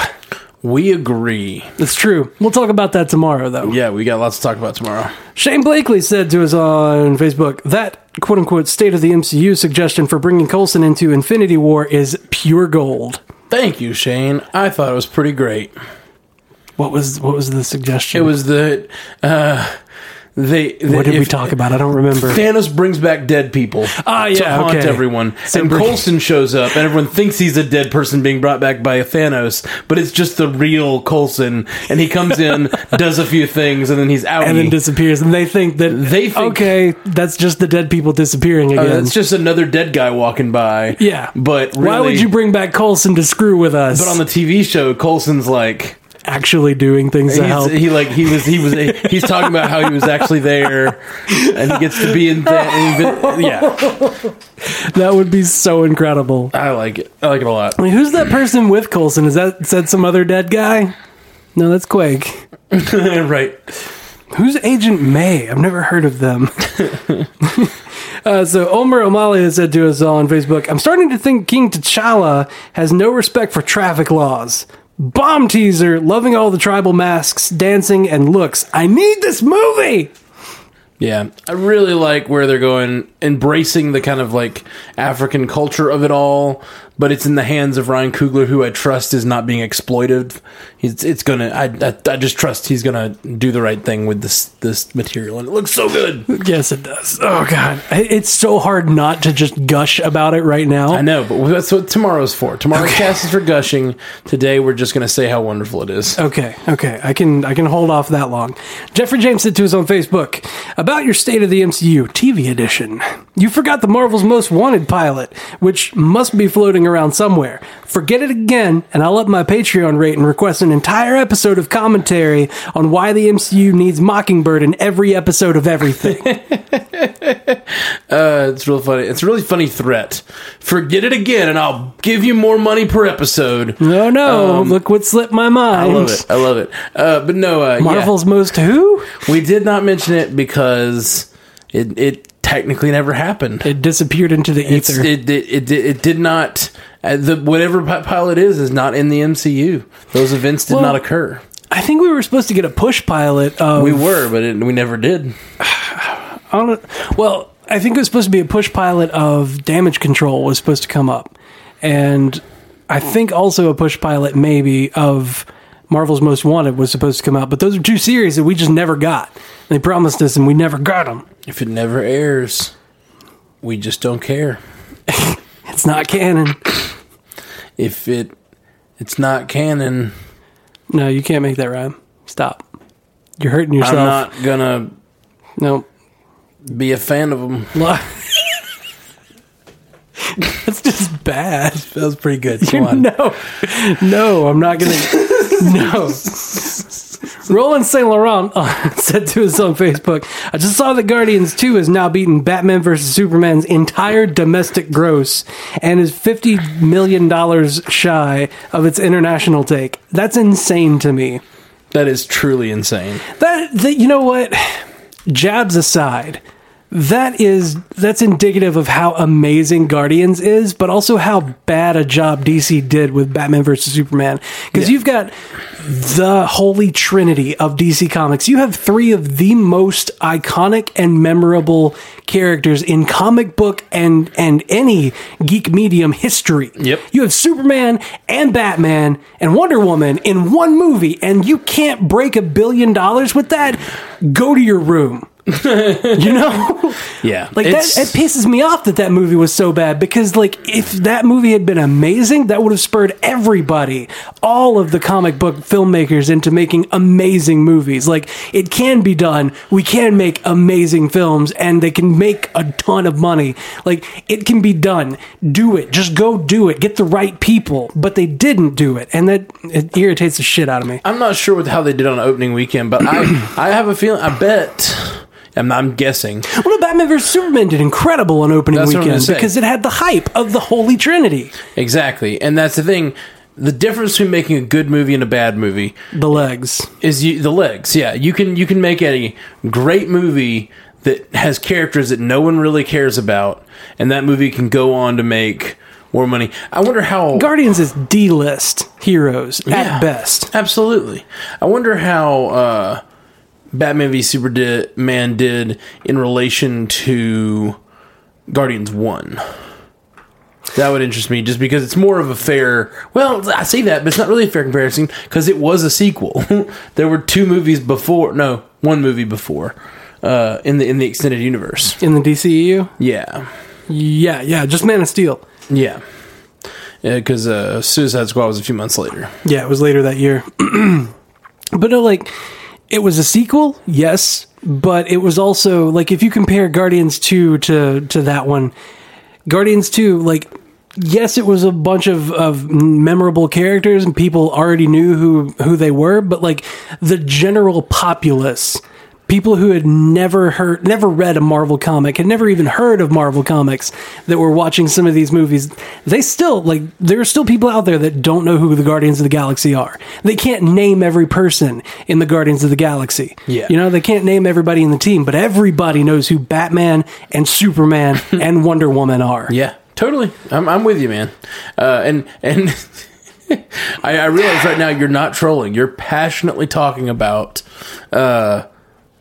We agree. It's true. We'll talk about that tomorrow, though. Yeah, we got lots to talk about tomorrow. Shane Blakely said to us on Facebook that "quote unquote" state of the MCU suggestion for bringing Coulson into Infinity War is pure gold. Thank you, Shane. I thought it was pretty great. What was what was the suggestion? It was the uh, they. What did we talk about? I don't remember. Thanos brings back dead people. Ah, to yeah, haunt okay. everyone. So and bring- Coulson shows up, and everyone thinks he's a dead person being brought back by Thanos, but it's just the real Coulson. And he comes in, does a few things, and then he's out. and then disappears, and they think that They think- okay, that's just the dead people disappearing again. it's just another dead guy walking by. yeah, but really, why would you bring back Coulson to screw with us? But on the TV show, Coulson's like. Actually doing things to help. he like he was he was he's talking about how he was actually there, and he gets to be in that. Yeah, that would be so incredible. I like it. I like it a lot. I mean, who's that person with Coulson? Is that said some other dead guy? No, that's Quake. right. Who's Agent May? I've never heard of them. uh, so Omer O'Malley has said to us all on Facebook, I'm starting to think King T'Challa has no respect for traffic laws. Bomb teaser, loving all the tribal masks, dancing, and looks. I need this movie! Yeah, I really like where they're going, embracing the kind of like African culture of it all, but it's in the hands of Ryan Coogler, who I trust is not being exploited. He's it's gonna. I, I, I just trust he's gonna do the right thing with this this material, and it looks so good. Yes, it does. Oh, God. It's so hard not to just gush about it right now. I know, but that's what tomorrow's for. Tomorrow's cast is for gushing. Today, we're just gonna say how wonderful it is. Okay, okay, I can I can hold off that long. Jeffrey James said to us on Facebook about your State of the MCU TV edition. You forgot the Marvel's Most Wanted pilot, which must be floating around somewhere. Forget it again, and I'll up my Patreon rate and request an entire episode of commentary on why the MCU needs Mockingbird in every episode of everything. Uh, it's real funny. It's a really funny threat. Forget it again, and I'll give you more money per episode. no, no, look what slipped my mind. Um, I love it. I love it. Uh, but no, uh, yeah. Marvel's Most Who? We did not mention it because it it technically never happened. It disappeared into the ether. it, it, it, did- it did not. Uh, the whatever pilot is is not in the MCU. Those events did Well, not occur. I think we were supposed to get a push pilot of We were, but it, we never did. I don't, well, I think it was supposed to be a push pilot of Damage Control was supposed to come up, and I think also a push pilot maybe of Marvel's Most Wanted was supposed to come out. But those are two series that we just never got. They promised us, and we never got them. If it never airs, we just don't care. It's not canon. If it it's not canon, No, you can't make that rhyme. Stop. You're hurting yourself. I'm not gonna No. be a fan of them. That's just bad. That was pretty good. On. No, no, I'm not gonna. no. Roland Saint Laurent uh, said to us on Facebook, "I just saw that Guardians 2 has now beaten Batman vs Superman's entire domestic gross and is 50 million dollars shy of its international take. That's insane to me. That is truly insane. That, that you know what? Jabs aside." That is that's indicative of how amazing Guardians is, but also how bad a job DC did with Batman versus Superman. Because Yeah. you've got the holy trinity of DC Comics. You have three of the most iconic and memorable characters in comic book and and any geek medium history. Yep. You have Superman and Batman and Wonder Woman in one movie, and you can't break a billion dollars with that. Go to your room. you know? Yeah, Like that, it pisses me off that that movie was so bad because, like, if that movie had been amazing, that would have spurred everybody, all of the comic book filmmakers, into making amazing movies. Like, it can be done. We can make amazing films, and they can make a ton of money. Like, it can be done. Do it. Just go do it. Get the right people. But they didn't do it, and that it irritates the shit out of me. I'm not sure with how they did on opening weekend, but I I have a feeling. I bet. I'm, I'm guessing. Well, no, Batman vs Superman did incredible on opening That's what I'm gonna weekend say. because it had the hype of the Holy Trinity. Exactly, and that's the thing. The difference between making a good movie and a bad movie The legs. is you, the legs. Yeah, you can you can make a great movie that has characters that no one really cares about, and that movie can go on to make more money. I wonder how. Guardians is D list heroes Yeah. at best. Absolutely. I wonder how uh, Batman v Superman did in relation to Guardians 1. That would interest me just because it's more of a fair. Well, I say that, but it's not really a fair comparison because it was a sequel. there were two movies before. No, one movie before uh, in the in the extended universe. In the DCEU? Yeah, Yeah, yeah, just Man of Steel. yeah, because uh, Suicide Squad was a few months later. Yeah, it was later that year. but no, like, it was a sequel, yes, but it was also like if you compare Guardians two to to that one, Guardians two, like. Yes, it was a bunch of, of memorable characters and people already knew who, who they were, but like the general populace, people who had never heard, never read a Marvel comic, had never even heard of Marvel comics that were watching some of these movies, they still, like, there are still people out there that don't know who the Guardians of the Galaxy are. They can't name every person in the Guardians of the Galaxy. Yeah. You know, they can't name everybody in the team, but everybody knows who Batman and Superman and Wonder Woman are. Yeah, totally. I'm, I'm with you, man. Uh, and and I, I realize right now you're not trolling. You're passionately talking about uh,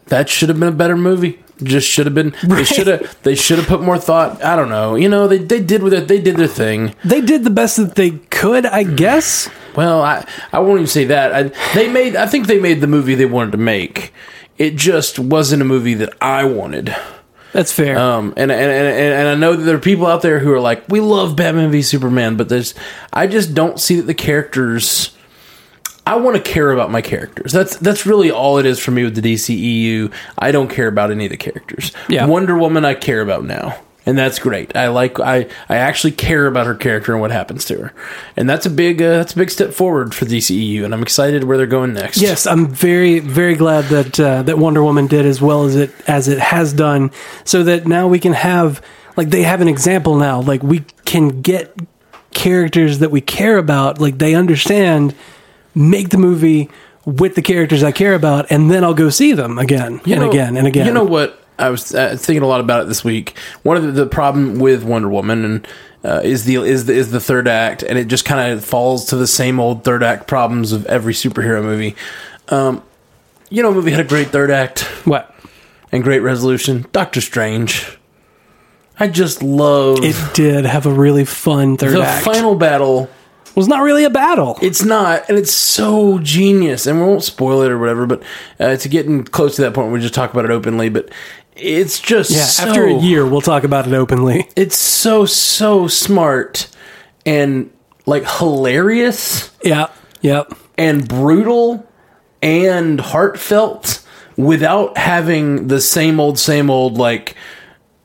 that should have been a better movie. Just should have been. They should have. They should have put more thought. I don't know. You know, they they did with it. They did their thing. They did the best that they could, I guess. Well, I I won't even say that. I, they made. I think they made the movie they wanted to make. It just wasn't a movie that I wanted. That's fair. Um, and, and, and, and I know that there are people out there who are like, we love Batman v Superman, but there's, I just don't see that the characters, I want to care about my characters. That's, that's really all it is for me with the DCEU. I don't care about any of the characters. Yeah. Wonder Woman, I care about now. And that's great. I like, I, I actually care about her character and what happens to her. And that's a big, uh, that's a big step forward for DCEU. And I'm excited where they're going next. Yes, I'm very very glad that uh, that Wonder Woman did as well as it as it has done, so that now we can have like they have an example now. Like we can get characters that we care about, like they understand, make the movie with the characters I care about, and then I'll go see them again You and know- again and again. You know what? I was uh, thinking a lot about it this week. One of the, the problem with Wonder Woman and uh, is the is the is the third act, and it just kind of falls to the same old third act problems of every superhero movie. Um, you know, a movie had a great third act what and great resolution. Doctor Strange. I just love it did have a really fun third the act. final battle. Was not really a battle. It's not, and it's so genius. And we won't spoil it or whatever, but uh, to getting close to that point, we just talk about it openly. But it's just yeah, so- after a year, we'll talk about it openly. it's so so smart and like hilarious Yeah, yep. and brutal and heartfelt without having the same old same old like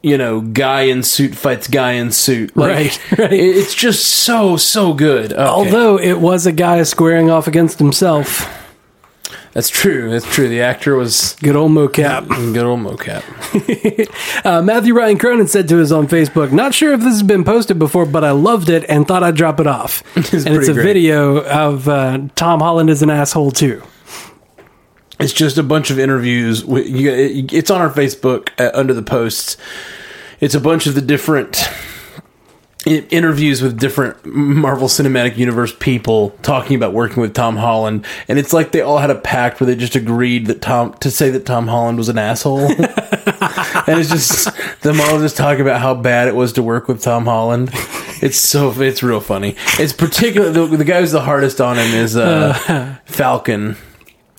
you know guy in suit fights guy in suit like, Right, right. it's just so so good Okay. Although it was a guy squaring off against himself. that's true that's true the actor was Good old mocap. good old mocap Uh, Matthew Ryan Cronin said to us on Facebook, "Not sure if this has been posted before, but I loved it and thought I'd drop it off." and it's a great. video of uh, Tom Holland as an asshole too. It's just a bunch of interviews. with- you- it- It's on our Facebook uh, under the posts. It's a bunch of the different interviews with different Marvel Cinematic Universe people talking about working with Tom Holland, and it's like they all had a pact where they just agreed that Tom to say that Tom Holland was an asshole, and it's just them all just talking about how bad it was to work with Tom Holland. It's so it's real funny. It's particularly the, the guy who's the hardest on him is uh, Falcon.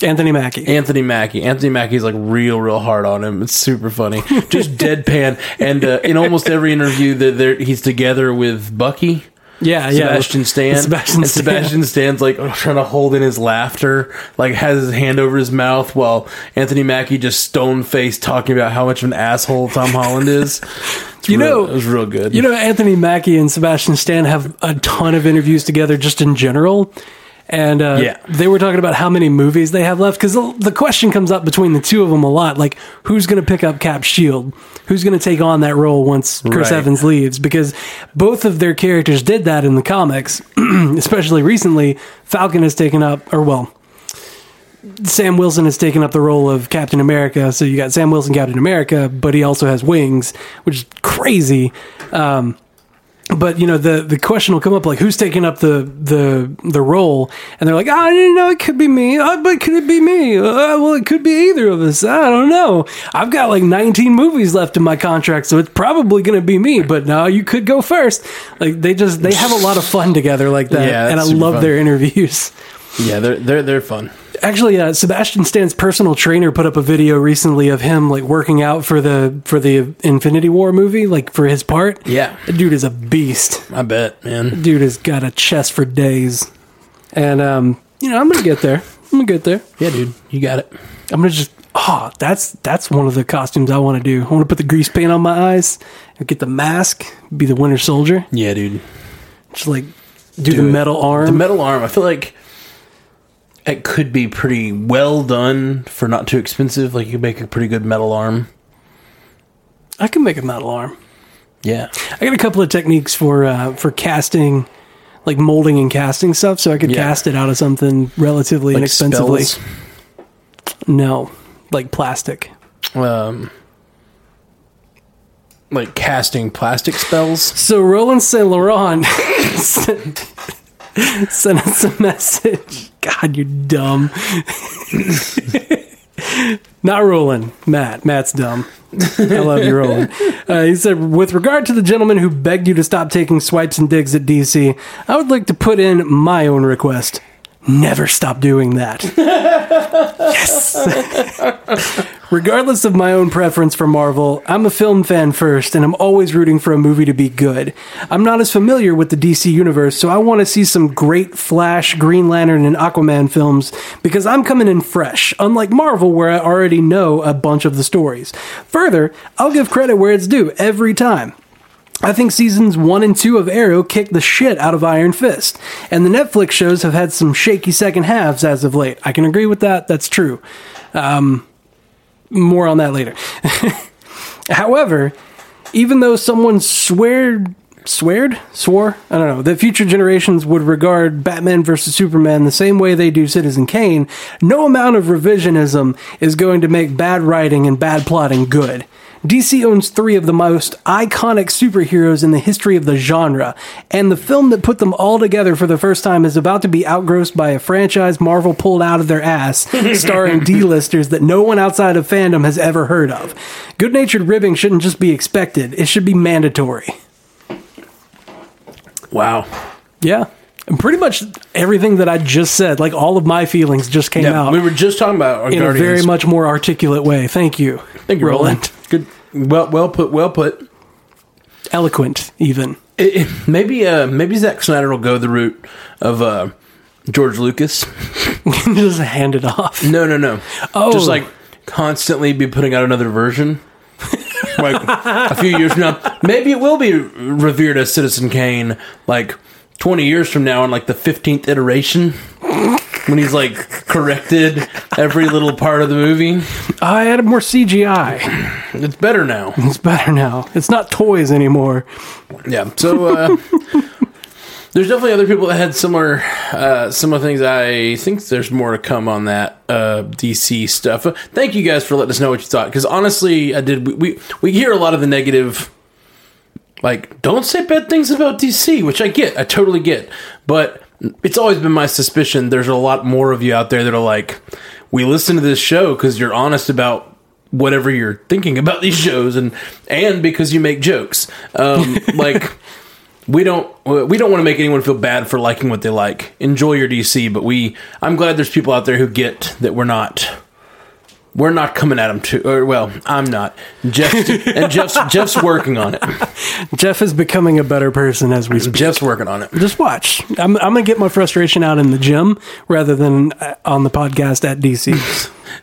Anthony Mackie. Anthony Mackie. Anthony Mackie's like real, real hard on him. It's super funny. Just deadpan. And uh, in almost every interview, that they're, he's together with Bucky. yeah, Sebastian yeah. Stan. Sebastian and Stan. Sebastian Stan's like trying to hold in his laughter, like has his hand over his mouth while Anthony Mackie just stone faced talking about how much of an asshole Tom Holland is. It's You real- know- it was real good. You know, Anthony Mackie and Sebastian Stan have a ton of interviews together just in general. And uh, Yeah. they were talking about how many movies they have left because the, the question comes up between the two of them a lot like, who's going to pick up cap shield? Who's going to take on that role once Chris Right. Evans leaves? Because both of their characters did that in the comics, especially recently. Falcon has taken up, or well, Sam Wilson has taken up the role of Captain America. So you got Sam Wilson, Captain America, but he also has wings, which is crazy. Um, but you know the the question will come up like who's taking up the the the role? And they're like oh, I didn't know it could be me. Uh, but could it be me? Uh, well it could be either of us. I don't know. I've got like 19 movies left in my contract so it's probably gonna be me but no you could go first. Like they just they have a lot of fun together like that Yeah, and I love fun. their interviews. Yeah, they're they're they're fun. Actually, uh, Sebastian Stan's personal trainer put up a video recently of him like working out for the for the Infinity War movie, like for his part. Yeah, The dude is a beast. I bet, man. Dude has got a chest for days, and um, you know I'm gonna get there. I'm gonna get there. Yeah, dude, you got it. I'm gonna just oh, that's that's one of the costumes I want to do. I want to put the grease paint on my eyes, and get the mask, be the Winter Soldier, Yeah, dude. just like do, Do the it. metal arm. The metal arm, I feel like it could be pretty well done for not too expensive. Like you could make a pretty good metal arm. I can make a metal arm. Yeah. I got a couple of techniques for uh, for casting, like molding and casting stuff, so I could Yeah. cast it out of something relatively Like inexpensively. spells. No, like plastic. Um like casting plastic spells. So Roland Saint Laurent sent, sent us a message. God, you're dumb. Not Roland, Matt. Matt's dumb. I love you, Roland. Uh, he said, with regard to the gentleman who begged you to stop taking swipes and digs at DC, I would like to put in my own request. Never stop doing that. yes. Regardless of my own preference for Marvel, I'm a film fan first, and I'm always rooting for a movie to be good. I'm not as familiar with the DC universe, so I want to see some great Flash, Green Lantern, and Aquaman films because I'm coming in fresh, unlike Marvel, where I already know a bunch of the stories. Further, I'll give credit where it's due every time. I think seasons one and two of Arrow kicked the shit out of Iron Fist, and the Netflix shows have had some shaky second halves as of late. I can agree with that. That's true. Um, more on that later. However, even though someone sweared, sweared, swore, I don't know, that future generations would regard Batman vs Superman the same way they do Citizen Kane, no amount of revisionism is going to make bad writing and bad plotting good. DC owns three of the most iconic superheroes in the history of the genre, and the film that put them all together for the first time is about to be outgrossed by a franchise Marvel pulled out of their ass, starring D-listers that no one outside of fandom has ever heard of. Good natured ribbing shouldn't just be expected, it should be mandatory. Wow. Yeah. And pretty much everything that I just said, like all of my feelings just came Yeah, out we were just talking about our in a very much more articulate way. Thank you. Thank you, Roland. Good. Well, well put. Well put. Eloquent, even. It- it- maybe, uh, maybe Zack Snyder will go the route of uh, George Lucas. just hand it off. No, no, no. Oh. Just like constantly be putting out another version. like a few years from now, maybe it will be revered as Citizen Kane. Like twenty years from now, in like the fifteenth iteration, when he's like corrected every little part of the movie. I added more CGI. It's better now. It's better now. It's not toys anymore. Yeah. So, uh, there's definitely other people that had similar uh, similar things. I think there's more to come on that uh, DC stuff. Thank you guys for letting us know what you thought. Because honestly, I did. We, we we hear a lot of the negative. Like, don't say bad things about DC, which I get. I totally get. But it's always been my suspicion. There's a lot more of you out there that are like, we listen to this show because you're honest about whatever you're thinking about these shows, and and because you make jokes. Um, like we don't we don't want to make anyone feel bad for liking what they like. Enjoy your DC, but we I'm glad there's people out there who get that we're not we're not coming at him too. Or well, I'm not. Jeff and Jeff's Jeff's working on it. Jeff is becoming a better person as we speak. Jeff's working on it. Just watch. I'm, I'm going to get my frustration out in the gym rather than uh, on the podcast at DC.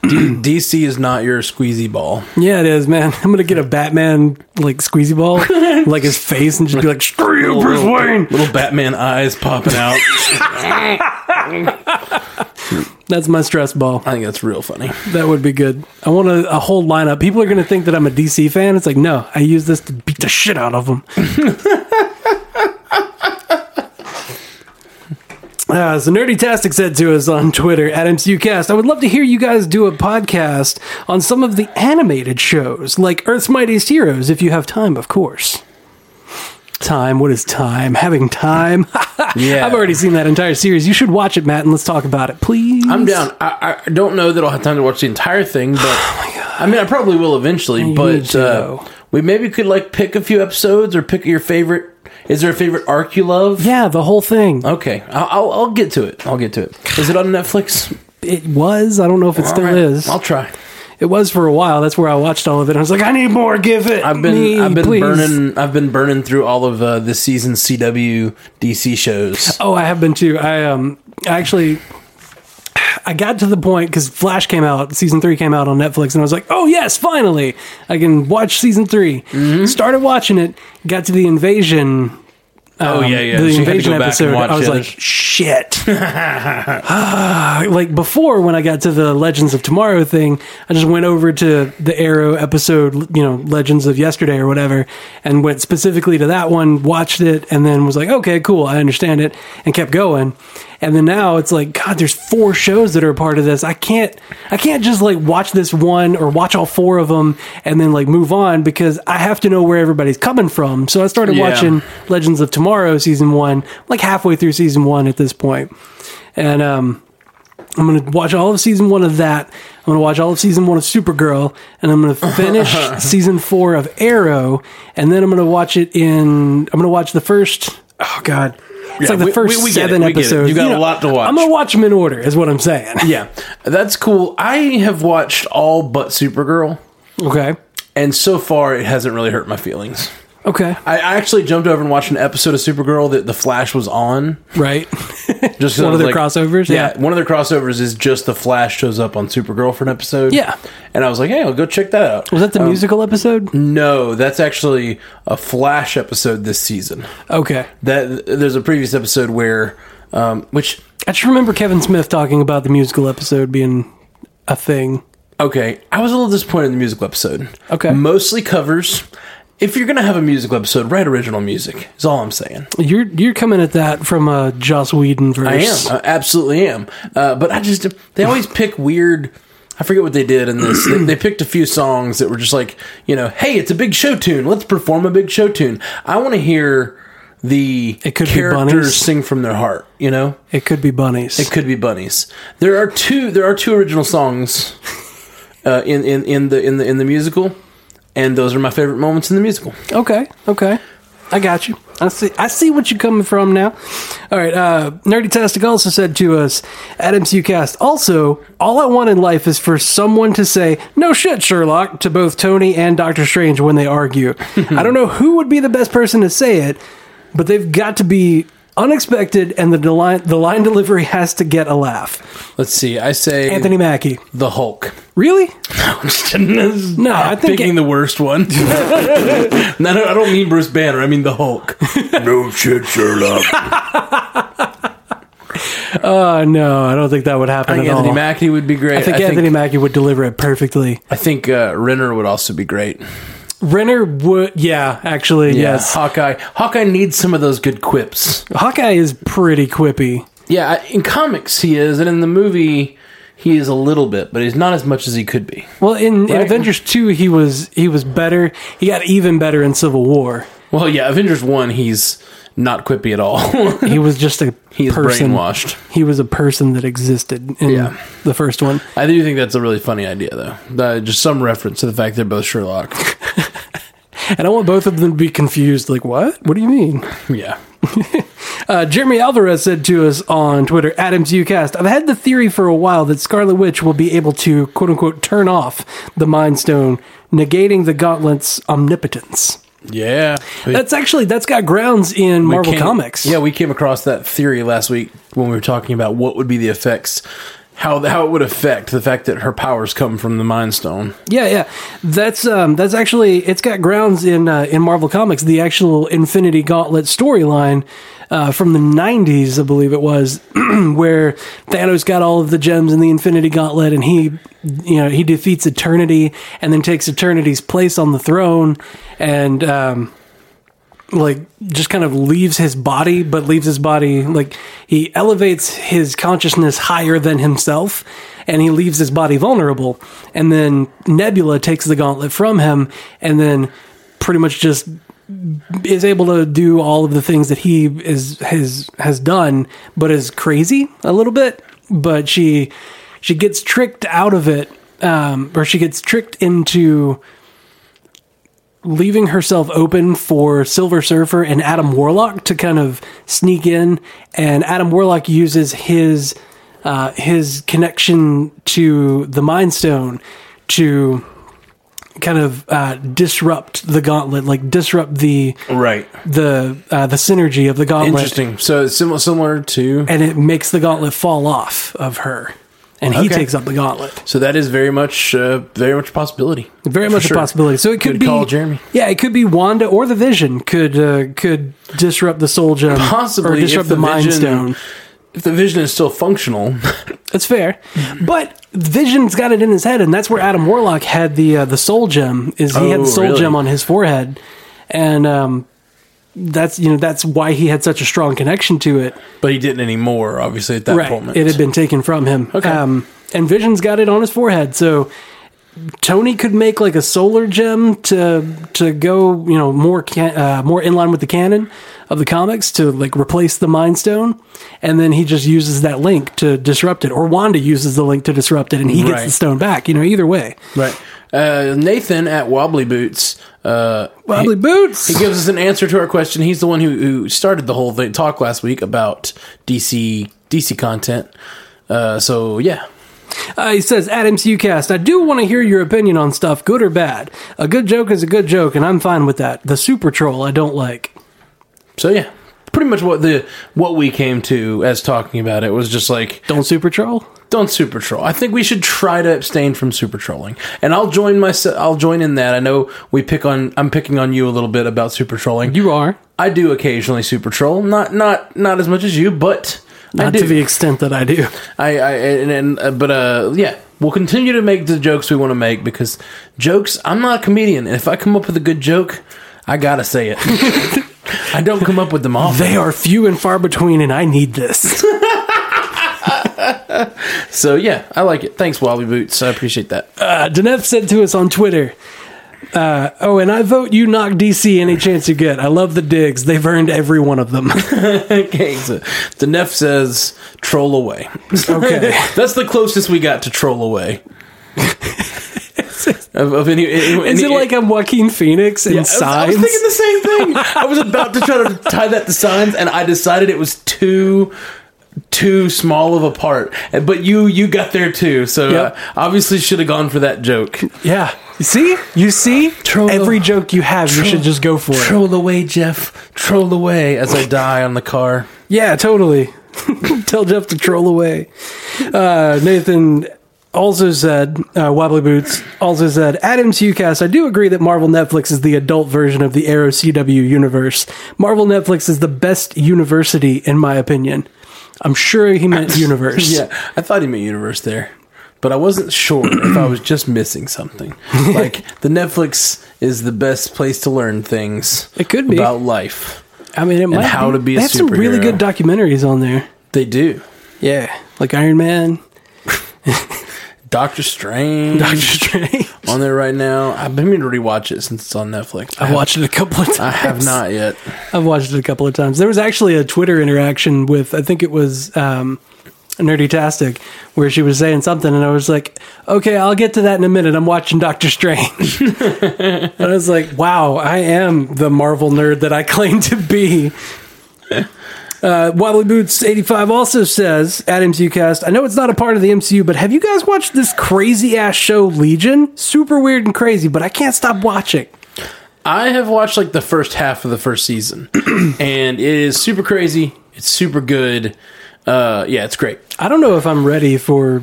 D- DC is not your squeezy ball. yeah, it is, man. I'm going to get a Batman like squeezy ball, like his face, and just be like, "Screw you, Bruce Wayne." little Batman eyes popping out. That's my stress ball. I think that's real funny. That would be good. I want a, a whole lineup. People are going to think that I'm a DC fan. It's like, no, I use this to beat the shit out of them. Uh, so Nerdy Tastic said to us on Twitter at MCUcast, I would love to hear you guys do a podcast on some of the animated shows, like Earth's Mightiest Heroes, if you have time, of course. Time? What is time? Having time? Yeah. I've already seen that entire series. You should watch it, Matt, and let's talk about it, please. I'm down. I, I don't know that I'll have time to watch the entire thing, but I mean, I probably will eventually. You but uh, we maybe could like pick a few episodes or pick your favorite. Is there a favorite arc you love? Yeah, the whole thing. Okay, I'll, I'll, I'll get to it. I'll get to it. Is it on Netflix? It was. I don't know if it still All right, is. I'll try. It was for a while. That's where I watched all of it. I was like, I need more. Give it. I've been me, I've been please. burning I've been burning through all of uh, this season's CW DC shows. Oh, I have been too. I um I actually I got to the point because Flash came out, season three came out on Netflix, and I was like, "Oh yes, finally, I can watch season 3 Mm-hmm. Started watching it, got to the invasion. Oh, um, yeah, yeah. the So had to invasion go back and episode. I was the like, "Shit!" Ah, like before, when I got to the Legends of Tomorrow thing, I just went over to the Arrow episode, you know, Legends of Yesterday or whatever, and went specifically to that one, watched it, and then was like, "Okay, cool, I understand it," and kept going. And then now it's like, God, there's four shows that are a part of this. I can't, I can't just like watch this one or watch all four of them and then like move on because I have to know where everybody's coming from. So I started Yeah. watching Legends of Tomorrow season one, like halfway through season one at this point, and um. I'm gonna watch all of season one of that. I'm gonna watch all of season one of Supergirl, and I'm gonna finish season four of Arrow, and then I'm gonna watch it in. I'm gonna watch the first. Oh God, it's Yeah, like the we- first we- we seven we get it. episodes. You got a lot to watch. I'm gonna watch them in order, is what I'm saying. Yeah, that's cool. I have watched all but Supergirl, Okay, and so far it hasn't really hurt my feelings. Okay, I I actually jumped over and watched an episode of Supergirl that the Flash was on. right. Just 'cause One of was their like- crossovers? Yeah, Yeah. one of their crossovers is just the Flash shows up on Supergirl for an episode. Yeah. and I was like, hey, I'll go check that out. Was that the musical episode? No, that's actually a Flash episode this season. Okay, That there's a previous episode where, um, which I just remember Kevin Smith talking about the musical episode being a thing. okay, I was a little disappointed in the musical episode. Okay. mostly covers. If you're gonna have a musical episode, write original music. Is all I'm saying. You're you're coming at that from a Joss Whedon verse. I am. I absolutely am. Uh, but I just they always pick weird. I forget what they did in this. they, they picked a few songs that were just like, you know, hey, it's a big show tune. Let's perform a big show tune. I want to hear the It could be characters bunnies. sing from their heart. You know, It could be bunnies. it could be bunnies. There are two. There are two original songs uh, in, in in the in the in the musical, and those are my favorite moments in the musical. Okay, okay. I got you. I see. I see what you're coming from now. All right. Uh, Nerdy Tastic also said to us at MCUcast. Also, all I want in life is for someone to say "No shit, Sherlock" to both Tony and Doctor Strange when they argue. I don't know who would be the best person to say it, but they've got to be unexpected, and the line the line delivery has to get a laugh. Let's see. I say Anthony Mackie. the Hulk. Really? no, No, I think picking it- the worst one. no, no, I don't mean Bruce Banner. I mean the Hulk. no shit, Sherlock. Oh no, I don't think that would happen I think at Anthony all. Mackie would be great. I think Anthony Mackie would deliver it perfectly. I think uh, Renner would also be great. Renner would, yeah, actually, Yeah, yes. Hawkeye. Hawkeye needs some of those good quips. Hawkeye is pretty quippy. Yeah, in comics he is, and in the movie he is a little bit, but he's not as much as he could be. Well, in, in Avengers two, he was he was better. He got even better in Civil War. Well, yeah, Avengers one he's not quippy at all. He was just a he is person. brainwashed. He was a person that existed in Yeah. the first one. I do think that's a really funny idea, though. Uh, just some reference to the fact they're both Sherlock. And I want both of them to be confused. Like, what? What do you mean? yeah. Uh, Jeremy Alvarez said to us on Twitter, at MCUcast, I've had the theory for a while that Scarlet Witch will be able to, quote unquote, turn off the Mind Stone, negating the Gauntlet's omnipotence. Yeah. That's actually, that's got grounds in Marvel came- Comics. Yeah, we came across that theory last week when we were talking about what would be the effects, how how it would affect the fact that her powers come from the Mind Stone. Yeah, yeah. That's um that's actually it's got grounds in uh, in Marvel Comics. The actual Infinity Gauntlet storyline uh, from the 90s, I believe it was, where Thanos got all of the gems in the Infinity Gauntlet and he you know, he defeats Eternity and then takes Eternity's place on the throne and um like just kind of leaves his body but leaves his body like he elevates his consciousness higher than himself and he leaves his body vulnerable. And then nebula takes the gauntlet from him and then pretty much just is able to do all of the things that he is has has done but is crazy a little bit. But she she gets tricked out of it um or she gets tricked into leaving herself open for Silver Surfer and Adam Warlock to kind of sneak in, and Adam Warlock uses his uh, his connection to the Mind Stone to kind of uh, disrupt the gauntlet, like disrupt the Right. the uh, the synergy of the gauntlet, Interesting. So it's similar similar to and it makes the gauntlet fall off of her, and he Okay. takes up the gauntlet. so that is very much uh, very much a possibility. Very much sure. a possibility. So it could Good be call, Jeremy. Yeah, it could be Wanda or the Vision could uh, could disrupt the Soul Gem, Possibly or disrupt the the, Mind Vision- Stone. If the vision is still functional, That's fair, but Vision's got it in his head, and that's where Adam Warlock had the uh, the Soul Gem. Is he had Oh, the Soul really? Gem on his forehead, and um, that's you know that's why he had such a strong connection to it. but he didn't anymore. Obviously, at that right, moment, it had been taken from him. Okay. um, and Vision's got it on his forehead, so. Tony could make like a solar gem to to go, you know, more can, uh, more in line with the canon of the comics to like replace the Mind Stone, and then he just uses that link to disrupt it, or Wanda uses the link to disrupt it, and he gets Right. the stone back. You know, either way. right. Uh, Nathan at Wobbly Boots. Uh, Wobbly he- boots. He gives us an answer to our question. He's the one who, who started the whole thing, talk last week about DC DC content. Uh, so yeah, Uh, he says, at MCUcast, I do want to hear your opinion on stuff, good or bad. A good joke is a good joke, and I'm fine with that. The Super Troll, I don't like. so yeah, pretty much what the what we came to as talking about it was just like Don't Super Troll? Don't super troll. I think we should try to abstain from super trolling, and I'll join my I'll join in that. I know we pick on I'm picking on you a little bit about super trolling. You are. I do occasionally super troll, not not not as much as you, but I Not do. to the extent that I do. I, I and, and uh, but uh yeah, we'll continue to make the jokes we want to make because jokes. I'm not a comedian, and if I come up with a good joke, I gotta say it. I don't come up with them often. They are few and far between, and I need this. So yeah, I like it. Thanks, Wobbly Boots. I appreciate that. Uh, Denef said to us on Twitter, uh, oh, and I vote you knock DC any chance you get. I love the digs. They've earned every one of them. okay, so the Neff says troll away. Okay. That's the closest we got to troll away. of, of any, any, Is it any- like I'm Joaquin Phoenix in Yeah, I was- I was thinking the same thing. I was about to try to tie that to signs, and I decided it was too too small of a part. But you you got there too, so Yep. uh, obviously should have gone for that joke. yeah. You see? You see? Troll- Every joke you have, you should just go for it. Troll away, Jeff. Troll away as I die on the car. Yeah, totally. Tell Jeff to troll away. Uh, Nathan also said, uh, Wobbly Boots also said, at MCUcast, I do agree that Marvel Netflix is the adult version of the Arrow CW universe. Marvel Netflix is the best university, in my opinion. I'm sure he meant universe. Yeah, I thought he meant universe there. but I wasn't sure if I was just missing something. Like the Netflix is the best place to learn things. It could be. about life. I mean, it might how be. to be a They have some really good documentaries on there. They do. Yeah, like Iron Man, Doctor Strange Doctor Strange. on there right now. I've been meaning to rewatch it since it's on Netflix. I've watched it a couple of times. I have not yet. I've watched it a couple of times. There was actually a Twitter interaction with, I think it was um, Nerdy Tastic, where she was saying something, and I was like, okay, I'll get to that in a minute. I'm watching Doctor Strange. and I was like, wow, I am the Marvel nerd that I claim to be. Uh, Wobbly Boots 85 also says at MCUcast, I know it's not a part of the MCU, but have you guys watched this crazy ass show Legion? Super weird and crazy, but I can't stop watching. I have watched like the first half of the first season, and it is super crazy. It's super good. Uh, yeah, it's great. I don't know if I'm ready for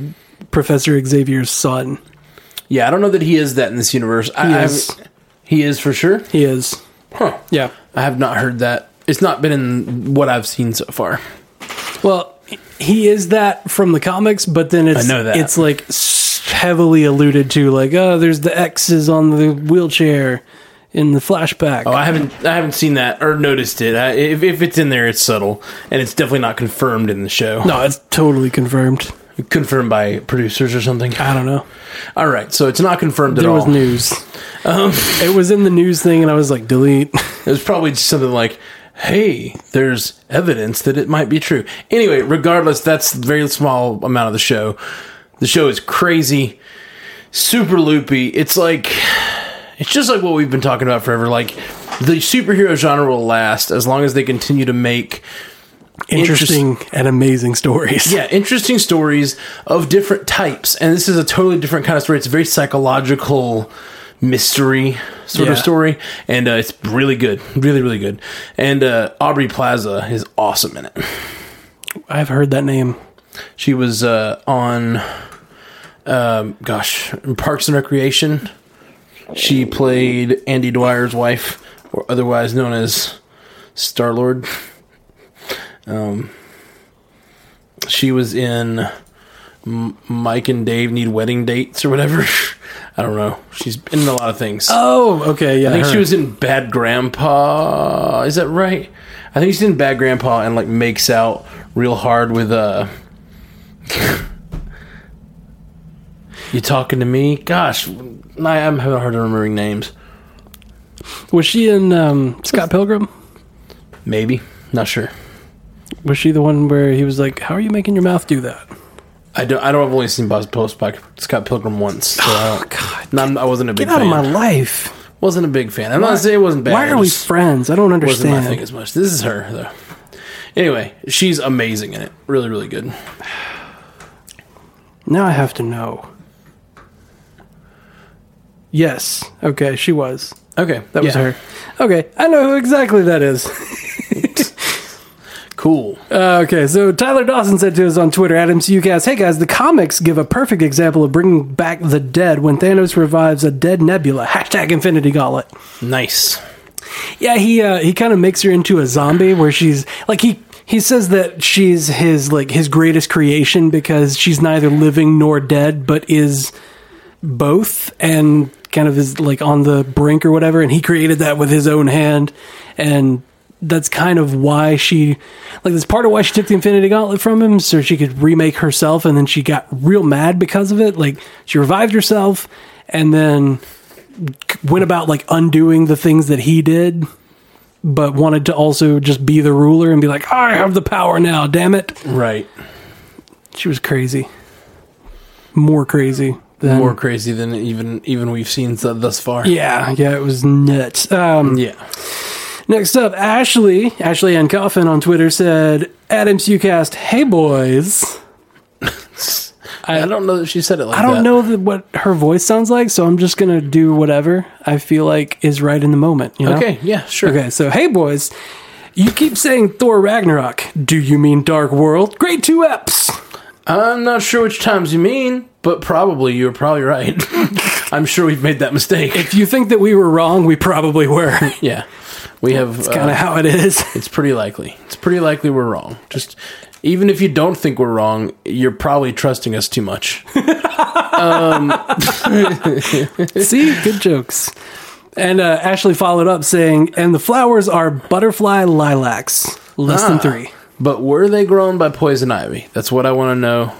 Professor Xavier's son. Yeah, I don't know that he is that in this universe. He I is. have- he is for sure. He is. Huh. Yeah. I have not heard that. It's not been in what I've seen so far. Well, he is that from the comics, but then it's I know that. it's like heavily alluded to, like oh, there's the X's on the wheelchair in the flashback. Oh, I haven't I haven't seen that or noticed it. I, if, if it's in there, it's subtle, and it's definitely not confirmed in the show. no, it's totally confirmed. Confirmed by producers or something. I don't know. All right, so it's not confirmed at all. There was news. Um, It was in the news thing, and I was like, delete. It was probably just something like, "Hey, there's evidence that it might be true." Anyway, regardless, that's a very small amount of the show. The show is crazy, super loopy. It's like it's just like what we've been talking about forever. Like the superhero genre will last as long as they continue to make Interesting and amazing stories. yeah, interesting stories of different types. And this is a totally different kind of story. It's very psychological mystery sort of story. And uh, it's really good. Really, really good. And uh, Aubrey Plaza is awesome in it. I've heard that name. She was uh, on, um, gosh, Parks and Recreation. She played Andy Dwyer's wife, or otherwise known as Star Lord. Um, she was in M- Mike and Dave Need Wedding Dates or whatever. I don't know. She's been in a lot of things. Oh, okay, yeah. I think she was in Bad Grandpa. Is that right? I think she's in Bad Grandpa and like makes out real hard with uh You talking to me? Gosh, I, I'm having a hard time remembering names. Was she in um, Scott Pilgrim? Maybe, not sure. Was she the one where he was like, "How are you making your mouth do that?" I don't. I don't. I've only seen Buzz Post by Scott Pilgrim once. So I, don't, oh, God, not, I wasn't a big get out fan. of my life. wasn't a big fan. I'm not saying it wasn't bad. Why are we friends? I don't understand. Wasn't my thing as much. This is her though. Anyway, she's amazing in it. Really, really good. Now I have to know. Yes. Okay, she was. Okay, That was yeah. her. Okay, I know who exactly that is. Cool. Uh, okay, so Tyler Dawson said to us on Twitter at MCUcast, "Hey guys, the comics give a perfect example of bringing back the dead when Thanos revives a dead Nebula. Hashtag Infinity Gauntlet. Nice. Yeah, he uh, he kind of makes her into a zombie where she's like he he says that she's his like his greatest creation because she's neither living nor dead but is both and kind of is like on the brink or whatever and he created that with his own hand and that's kind of why she like that's part of why she took the infinity gauntlet from him so she could remake herself and then she got real mad because of it like she revived herself and then went about like undoing the things that he did but wanted to also just be the ruler and be like i have the power now damn it Right. she was crazy more crazy than More crazy than even even we've seen thus far. yeah yeah it was nuts um Yeah. Next up ashley ashley Ann coffin on twitter said at mcucast hey boys I, don't know that she said it like that. I don't that. know that what her voice sounds like, so I'm just gonna do whatever I feel like is right in the moment. You know? Okay, yeah, sure. Okay, so hey boys, you keep saying Thor Ragnarok. Do you mean Dark World? Great two eps. I'm not sure which times you mean, but probably you're probably right. I'm sure we've made that mistake. If you think that we were wrong, we probably were. yeah. We have It's Kind of uh, how it is. it's pretty likely. It's pretty likely we're wrong. Just even if you don't think we're wrong, you're probably trusting us too much. See, good jokes. And uh, Ashley followed up saying, "And the flowers are butterfly lilacs, less than Ah. three. But were they grown by poison ivy? That's what I want to know.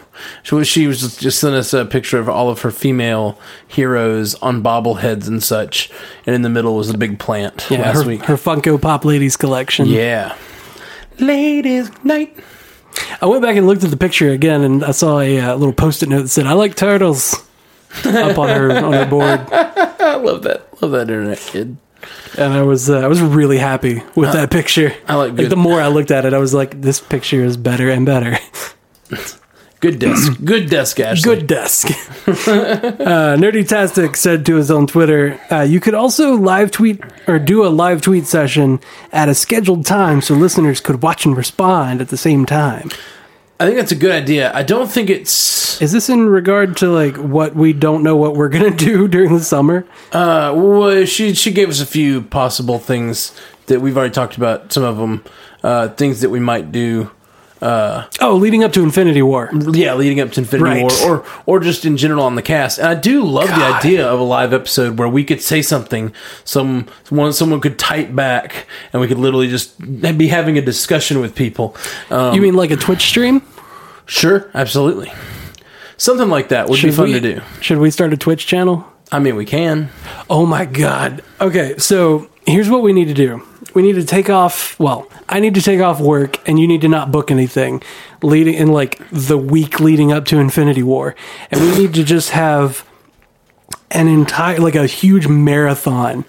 She was, she was just, just sent us a picture of all of her female heroes on bobbleheads and such, and in the middle was a big plant Yeah, last her, week. her Funko Pop Ladies collection. Yeah. Ladies night. I went back and looked at the picture again, and I saw a uh, little post-it note that said, "I like turtles." up on her on her board, I love that. Love that internet kid. And I was uh, I was really happy with that picture. I like Like the more I looked at it, I was like, "This picture is better and better." Good desk. Good desk, Ashley. Good desk. uh, Nerdy Tastic said to us on Twitter, uh, you could also live tweet or do a live tweet session at a scheduled time so listeners could watch and respond at the same time. I think that's a good idea. I don't think it's. Is this in regard to like what we don't know what we're gonna do during the summer? Uh, well, she she gave us a few possible things that we've already talked about. Some of them, uh, things that we might do. Uh, Oh, leading up to Infinity War. Yeah, leading up to Infinity Right. War, or or just in general on the cast. And I do love the idea of a live episode where we could say something, some someone someone could type back, and we could literally just be having a discussion with people. Um, You mean like a Twitch stream? Sure, absolutely, something like that would be fun we, to do. Should we start a Twitch channel? I mean, we can. Oh my god. Okay, so here's what we need to do. We need to take off, well, I need to take off work and you need to not book anything leading in like the week leading up to Infinity War. And we need to just have an entire like a huge marathon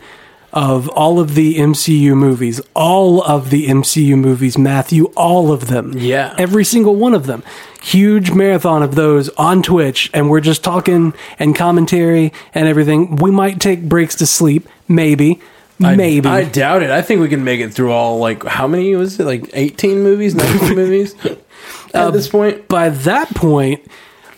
of all of the MCU movies, all of the MCU movies, Matthew, all of them. Yeah. Every single one of them. Huge marathon of those on Twitch, and we're just talking and commentary and everything. We might take breaks to sleep, maybe. I- maybe. I doubt it. I think we can make it through all like how many was it? Like eighteen movies, nineteen movies at uh, this point. By that point,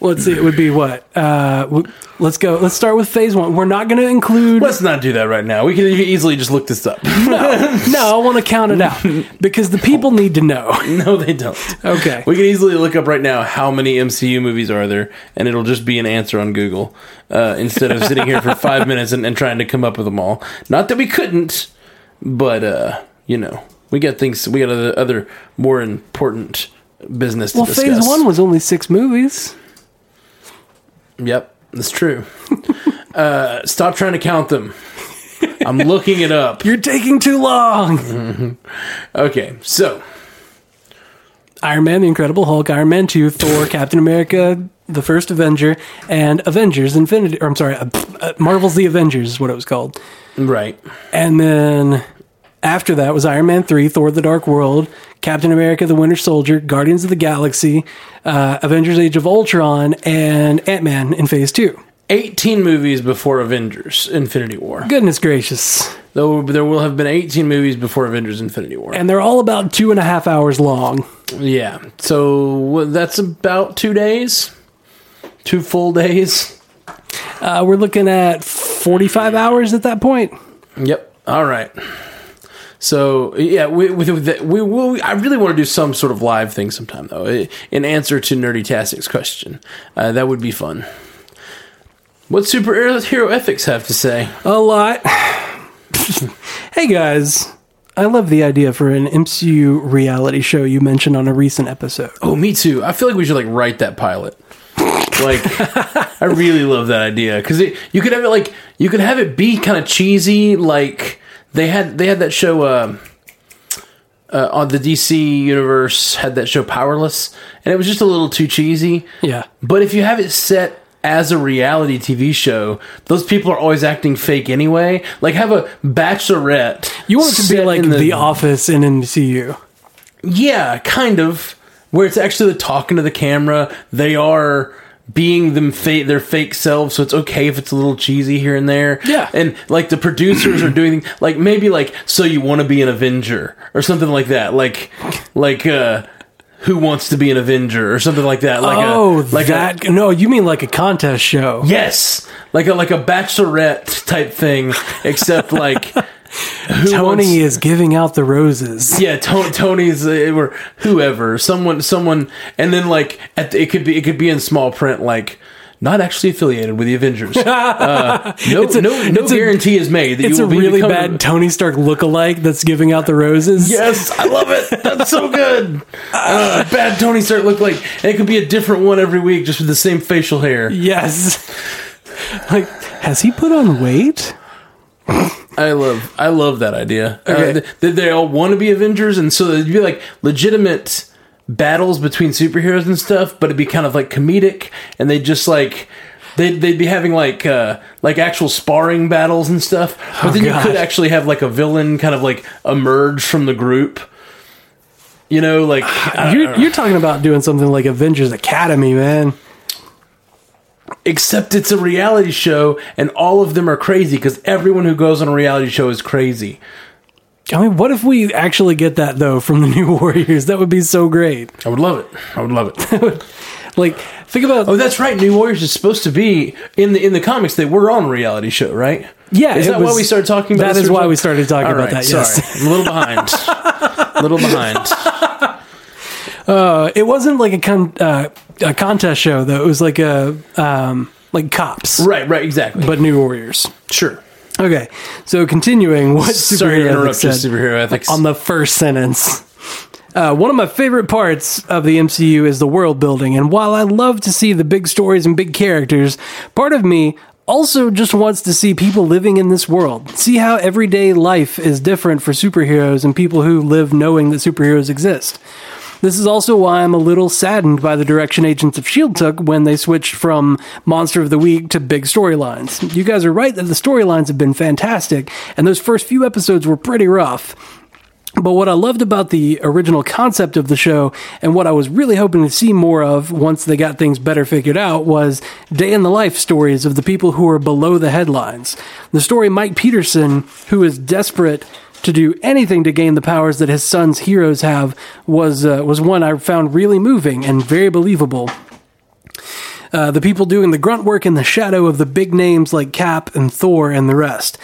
let's see, it would be what? Uh, w- let's go. Let's start with phase one. We're not going to include. Let's not do that right now. We can easily just look this up. no, no, I want to count it out because the people need to know. no, they don't. Okay. We can easily look up right now how many MCU movies are there, and it'll just be an answer on Google uh, instead of sitting here for five minutes and, and trying to come up with them all. Not that we couldn't, but uh, you know, we got things. We got other, other more important business to Well, discuss. phase one was only six movies. Yep, that's true. uh, stop trying to count them. I'm looking it up. You're taking too long. Okay, so Iron Man, The Incredible Hulk, Iron Man 2, Thor, Captain America, The First Avenger, and Avengers Infinity. Or I'm sorry, uh, uh, Marvel's The Avengers is what it was called. right, And then after that was Iron Man 3, Thor The Dark World, Captain America The Winter Soldier, Guardians of the Galaxy, uh, Avengers Age of Ultron, and Ant Man in Phase 2. 18 movies before Avengers: Infinity War. Goodness gracious. Though there will have been 18 movies before Avengers: Infinity War. And they're all about two and a half hours long. Yeah, so that's about two days, two full days. Uh, we're looking at 45 hours at that point. Yep. All right. So yeah, we, with, with the, we, we I really want to do some sort of live thing sometime though. eh, In answer to Nerdy Tastic's question, uh, that would be fun. What superhero ethics have to say? A lot. hey guys, I love the idea for an MCU reality show you mentioned on a recent episode. Oh, me too. I feel like we should like write that pilot. Like, I really love that idea because you could have it like you could have it be kind of cheesy. Like they had they had that show uh, uh, on the DC universe had that show Powerless, and it was just a little too cheesy. Yeah. But if you have it set as a reality TV show, those people are always acting fake anyway. Like have a bachelorette. You want it to be like in the, Office in MCU. yeah, kind of. Where it's actually the talking to the camera. They are being them fa- their fake selves, so it's okay if it's a little cheesy here and there. Yeah. and like the producers are doing like maybe like so you want to be an Avenger or something like that. Like like uh who wants to be an Avenger or something like that. Like oh, a like that. a no, you mean like a contest show. yes, like a like a bachelorette type thing, except like. Tony wants- is giving out the roses. Yeah, to- Tony's uh, or whoever, someone, someone, and then like at the, it could be it could be in small print, like not actually affiliated with the Avengers. Uh, no, a- no, no it's a- guarantee is made. That It's you a be really becoming- bad Tony Stark lookalike that's giving out the roses. Yes, I love it. That's so good. Uh, bad Tony Stark look like, and it could be a different one every week, just with the same facial hair. Yes. Like, has he put on weight? I love, I love that idea. Okay. Uh, th- that they all want to be Avengers, and so it'd be like legitimate battles between superheroes and stuff, but it'd be kind of like comedic, and they just like. They'd, they'd be having like uh, like actual sparring battles and stuff, but Oh, then you God. could actually have like a villain kind of like emerge from the group. You know, like don't You're, you're talking about doing something like Avengers Academy, man. Except it's a reality show and all of them are crazy because everyone who goes on a reality show is crazy. I mean, what if we actually get that though from the New Warriors? That would be so great. i would love it. I would love it. Like, think about oh that's right. New warriors is supposed to be in the in the comics. They were on a reality show right? Yeah, is that why we started talking about that is why we started talking All about right, that, yes. sorry. i'm a little behind. A little behind uh, it wasn't like a con- uh, a contest show though. It was like a um, like cops, right right exactly but New Warriors. sure Okay, so continuing what sorry to superhero interrupt ethics your said superhero ethics on the first sentence. Uh, one of my favorite parts of the MCU is the world building, and while I love to see the big stories and big characters, part of me also just wants to see people living in this world. See how everyday life is different for superheroes and people who live knowing that superheroes exist. This is also why I'm a little saddened by the direction Agents of S.H.I.E.L.D. took when they switched from Monster of the Week to big storylines. You guys are right that the storylines have been fantastic, and those first few episodes were pretty rough. But what I loved about the original concept of the show and what I was really hoping to see more of once they got things better figured out was day in the life stories of the people who are below the headlines. The story Mike Peterson, who is desperate to do anything to gain the powers that his son's heroes have, was uh, was one I found really moving and very believable. Uh, the people doing the grunt work in the shadow of the big names like Cap and Thor and the rest.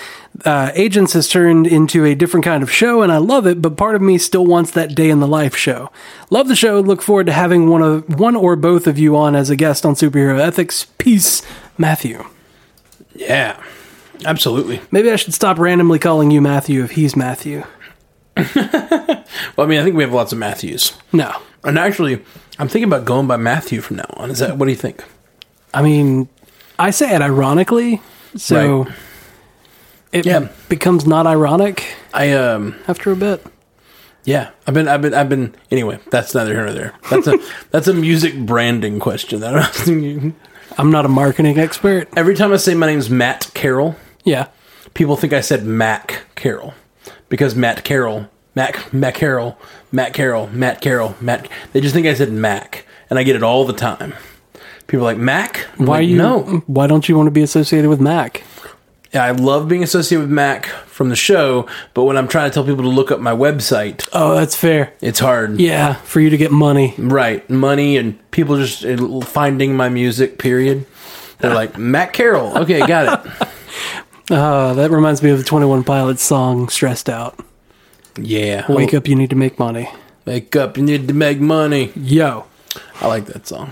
Uh, Agents has turned into a different kind of show, and I love it. But part of me still wants that day in the life show. Love the show. Look forward to having one of one or both of you on as a guest on superhero ethics. Peace, Matthew. yeah absolutely Maybe I should stop randomly calling you Matthew if he's Matthew. well i mean i think we have lots of matthews No, and actually i'm thinking about going by matthew from now on is that what do you think I mean I say it ironically, so Right. it Yeah. becomes not ironic i um after a bit. Yeah, I've been, I've been, I've been. Anyway, that's neither here nor there. That's a, that's a music branding question. That I'm asking you. I'm not a marketing expert. Every time I say my name's Matt Carroll, Yeah. people think I said Mac Carroll because Matt Carroll, Mac, Mac Carroll, Matt Carroll, Matt Carroll, Matt. They just think I said Mac, and I get it all the time. People are like Mac. I'm Why like, you? No, Why don't you want to be associated with Mac? yeah, I love being associated with Mac from the show, but when I'm trying to tell people to look up my website, Oh, that's fair. it's hard. Yeah, for you to get money. Right, money and people just uh, finding my music. Period. They're like Matt Carroll. Okay, got it. Uh, that reminds me of the Twenty One Pilots song "Stressed Out." Yeah, Wake up, you need to make money. wake up. You need to make money. Yo, I like that song.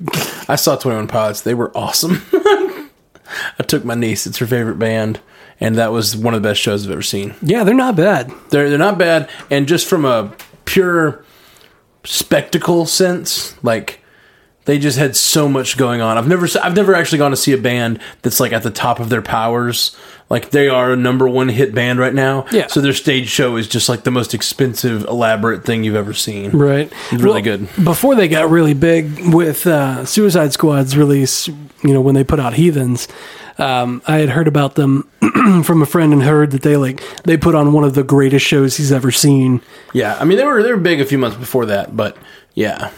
I saw Twenty One Pilots. They were awesome. I took my niece. It's her favorite band, and that was one of the best shows I've ever seen. yeah, they're not bad. They're they're not bad, and just from a pure spectacle sense, like they just had so much going on. I've never I've never actually gone to see a band that's like at the top of their powers. Like they are a number one hit band right now. Yeah. So their stage show is just like the most expensive, elaborate thing you've ever seen. Right, Really good. Before they got really big with uh, Suicide Squad's release, you know, when they put out Heathens, um, I had heard about them from a friend and heard that they like they put on one of the greatest shows he's ever seen. Yeah. I mean they were they were big a few months before that, but yeah,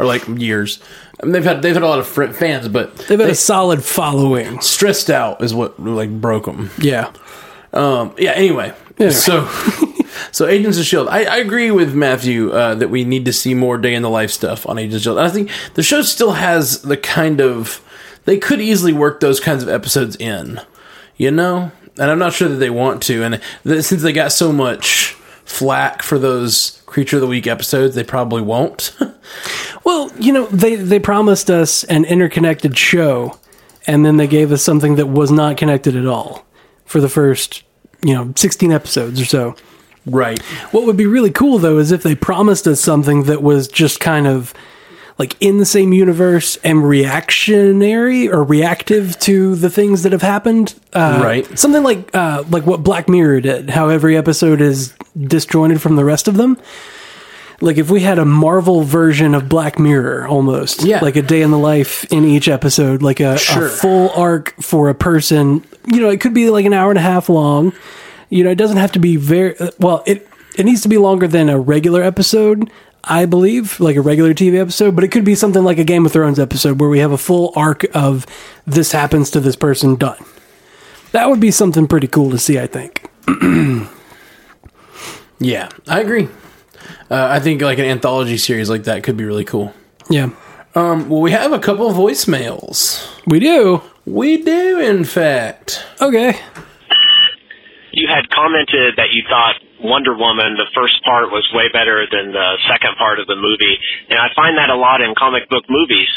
or like years. I mean, they've had they've had a lot of fr- fans, but They've had they- a solid following. stressed out is what like broke them. Yeah, Um, yeah. Anyway, Anyway. so so Agents of Shield. I, I agree with Matthew uh, that we need to see more day in the life stuff on Agents of Shield. And I think the show still has the kind of they could easily work those kinds of episodes in. You know, and I'm not sure that they want to. And th- since they got so much flack for those creature of the week episodes, they probably won't. Well, you know, they they promised us an interconnected show, and then they gave us something that was not connected at all for the first, you know, sixteen episodes or so. right. What would be really cool though is if they promised us something that was just kind of like in the same universe and reactionary or reactive to the things that have happened. Uh, Right. Something like uh, like what Black Mirror did. How every episode is disjointed from the rest of them. Like if we had a Marvel version of Black Mirror, almost Yeah. like a day in the life in each episode, like a, Sure. a full arc for a person. You know, it could be like an hour and a half long. You know, it doesn't have to be very uh, well. It it needs to be longer than a regular episode, I believe, like a regular TV episode. But it could be something like a Game of Thrones episode where we have a full arc of this happens to this person done. That would be something pretty cool to see. I think. Yeah, I agree. Uh, I think like an anthology series like that could be really cool. Yeah, Um, well, we have a couple of voicemails. we do. We do, in fact. Okay. you had commented that you thought Wonder Woman, the first part was way better than the second part of the movie. And I find that a lot in comic book movies.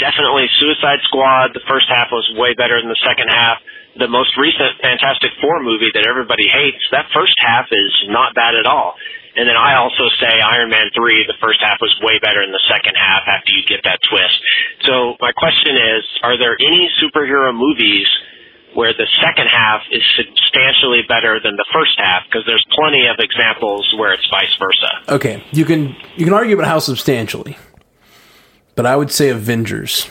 Definitely Suicide Squad, the first half was way better than the second half. The most recent Fantastic Four movie that everybody hates, that first half is not bad at all. And then I also say Iron Man 3, the first half was way better than the second half after you get that twist. So my question is, are there any superhero movies where the second half is substantially better than the first half because there's plenty of examples where it's vice versa. Okay, you can you can argue about how substantially, but I would say Avengers.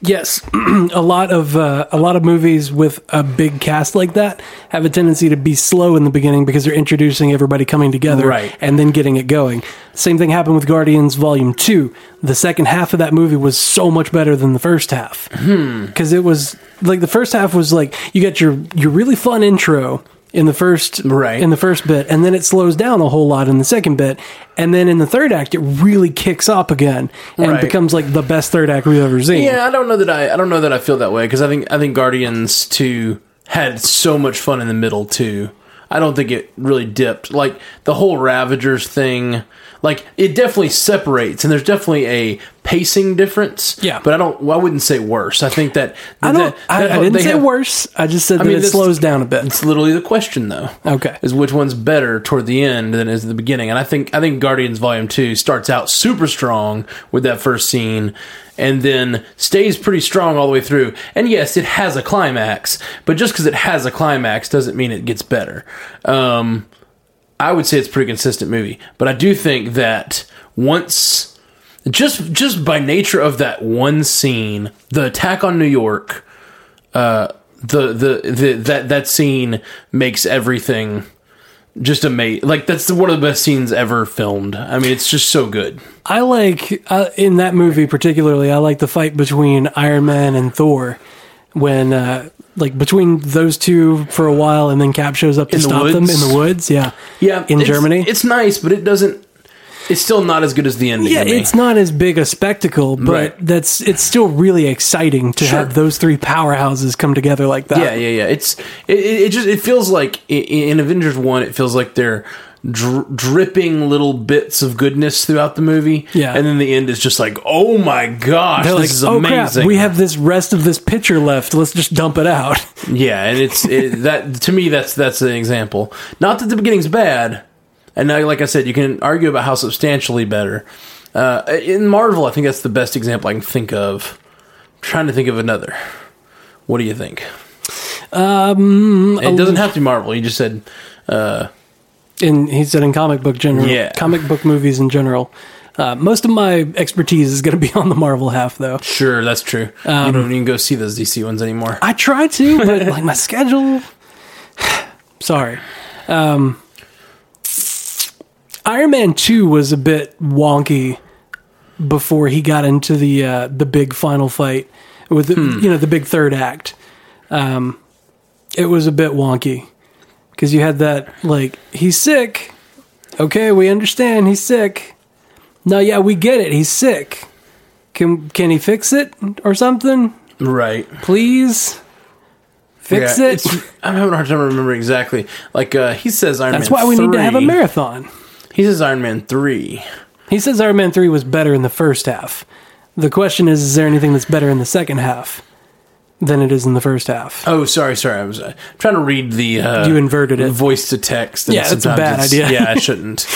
Yes, a lot of uh, a lot of movies with a big cast like that have a tendency to be slow in the beginning because they're introducing everybody coming together Right. and then getting it going. Same thing happened with Guardians Volume Two. The second half of that movie was so much better than the first half because it was like the first half was like you got your your really fun intro in the first Right. in the first bit and then it slows down a whole lot in the second bit and then in the third act it really kicks up again and Right. becomes like the best third act we've ever seen. Yeah, I don't know that I I don't know that I feel that way because I think I think Guardians two had so much fun in the middle too. I don't think it really dipped like the whole Ravagers thing. Like it definitely separates, and there's definitely a pacing difference. Yeah. but I don't. Well, I wouldn't say worse. I think that I don't. that- I, I didn't say have- worse. I just said that mean, it slows down a bit. It's literally the question, though. Okay. is which one's better toward the end than is the beginning? And I think I think Guardians Volume Two starts out super strong with that first scene, and then stays pretty strong all the way through. And yes, it has a climax, but just because it has a climax doesn't mean it gets better. Um, I would say it's a pretty consistent movie, but I do think that once just just by nature of that one scene, the attack on New York, uh, the, the the that that scene makes everything just amazing. Like that's one of the best scenes ever filmed. I mean, it's just so good. I like uh, in that movie particularly. I like the fight between Iron Man and Thor when, uh, like, between those two for a while, and then Cap shows up to In the stop them in the woods. Yeah, Yeah, in it's- Germany. it's nice, but it doesn't. It's still not as good as the ending. yeah, it's not as big a spectacle, but Right. that's it's still really exciting to Sure. have those three powerhouses come together like that. Yeah, yeah, yeah. It's it, it just it feels like in Avengers one, it feels like they're dri- dripping little bits of goodness throughout the movie. Yeah. and then the end is just like, oh my gosh, They're this like, is oh crap, amazing. we have this rest of this pitcher left. Let's just dump it out. yeah, and it's it, that to me that's that's an example. Not that the beginning's bad, and now, like I said, you can argue about how substantially better. Uh, in Marvel, I think that's the best example I can think of. I'm trying to think of another. What do you think? Um, it doesn't have to be Marvel. You just said in he said in comic book general Yeah. comic book movies in general uh, most of my expertise is going to be on the marvel half though Sure, that's true. Um, you don't even go see those DC ones anymore. i try to but like my schedule sorry um iron man 2 was a bit wonky before he got into the uh, the big final fight with the, you know the big third act um it was a bit wonky because you had that like he's sick okay we understand he's sick no yeah we get it he's sick can can he fix it or something Right. please Fix Yeah, it. I'm having a hard time remembering exactly. Like uh, he says Iron Man. That's Man. why we need to have a marathon. He says Iron Man three. He says Iron Man 3 was better in the first half. The question is, is there anything that's better in the second half than it is in the first half? Oh, sorry, sorry. I was uh, trying to read the. Uh, You inverted it. Voice to text. and Yeah, that's a bad idea. Yeah, I shouldn't.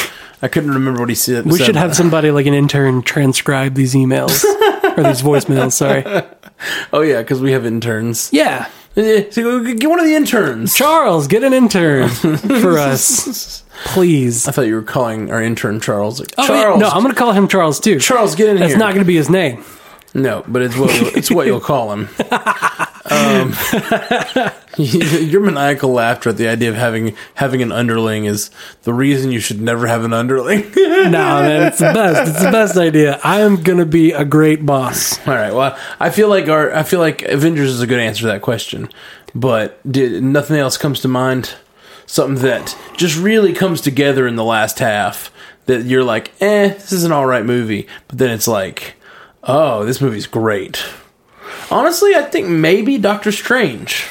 I couldn't remember what he said. We should have somebody like an intern transcribe these emails or these voicemails. Sorry. Oh yeah, because we have interns. Yeah, So get one of the interns. Charles, get an intern for us, please. I thought you were calling our intern Charles. Like, Oh, yeah. Charles, No, I'm going to call him Charles too. Charles, get in That's here. not going to be his name. no, but it's what you'll, it's what you'll call him. Um, your maniacal laughter at the idea of having having an underling is the reason you should never have an underling. No, man, it's the best. It's the best idea. I am going to be a great boss. All right. Well, I feel like our I feel like Avengers is a good answer to that question, but did, nothing else comes to mind. Something that just really comes together in the last half that you're like, eh, this is an all right movie, but then it's like, oh, this movie's great. Honestly, I think maybe Doctor Strange.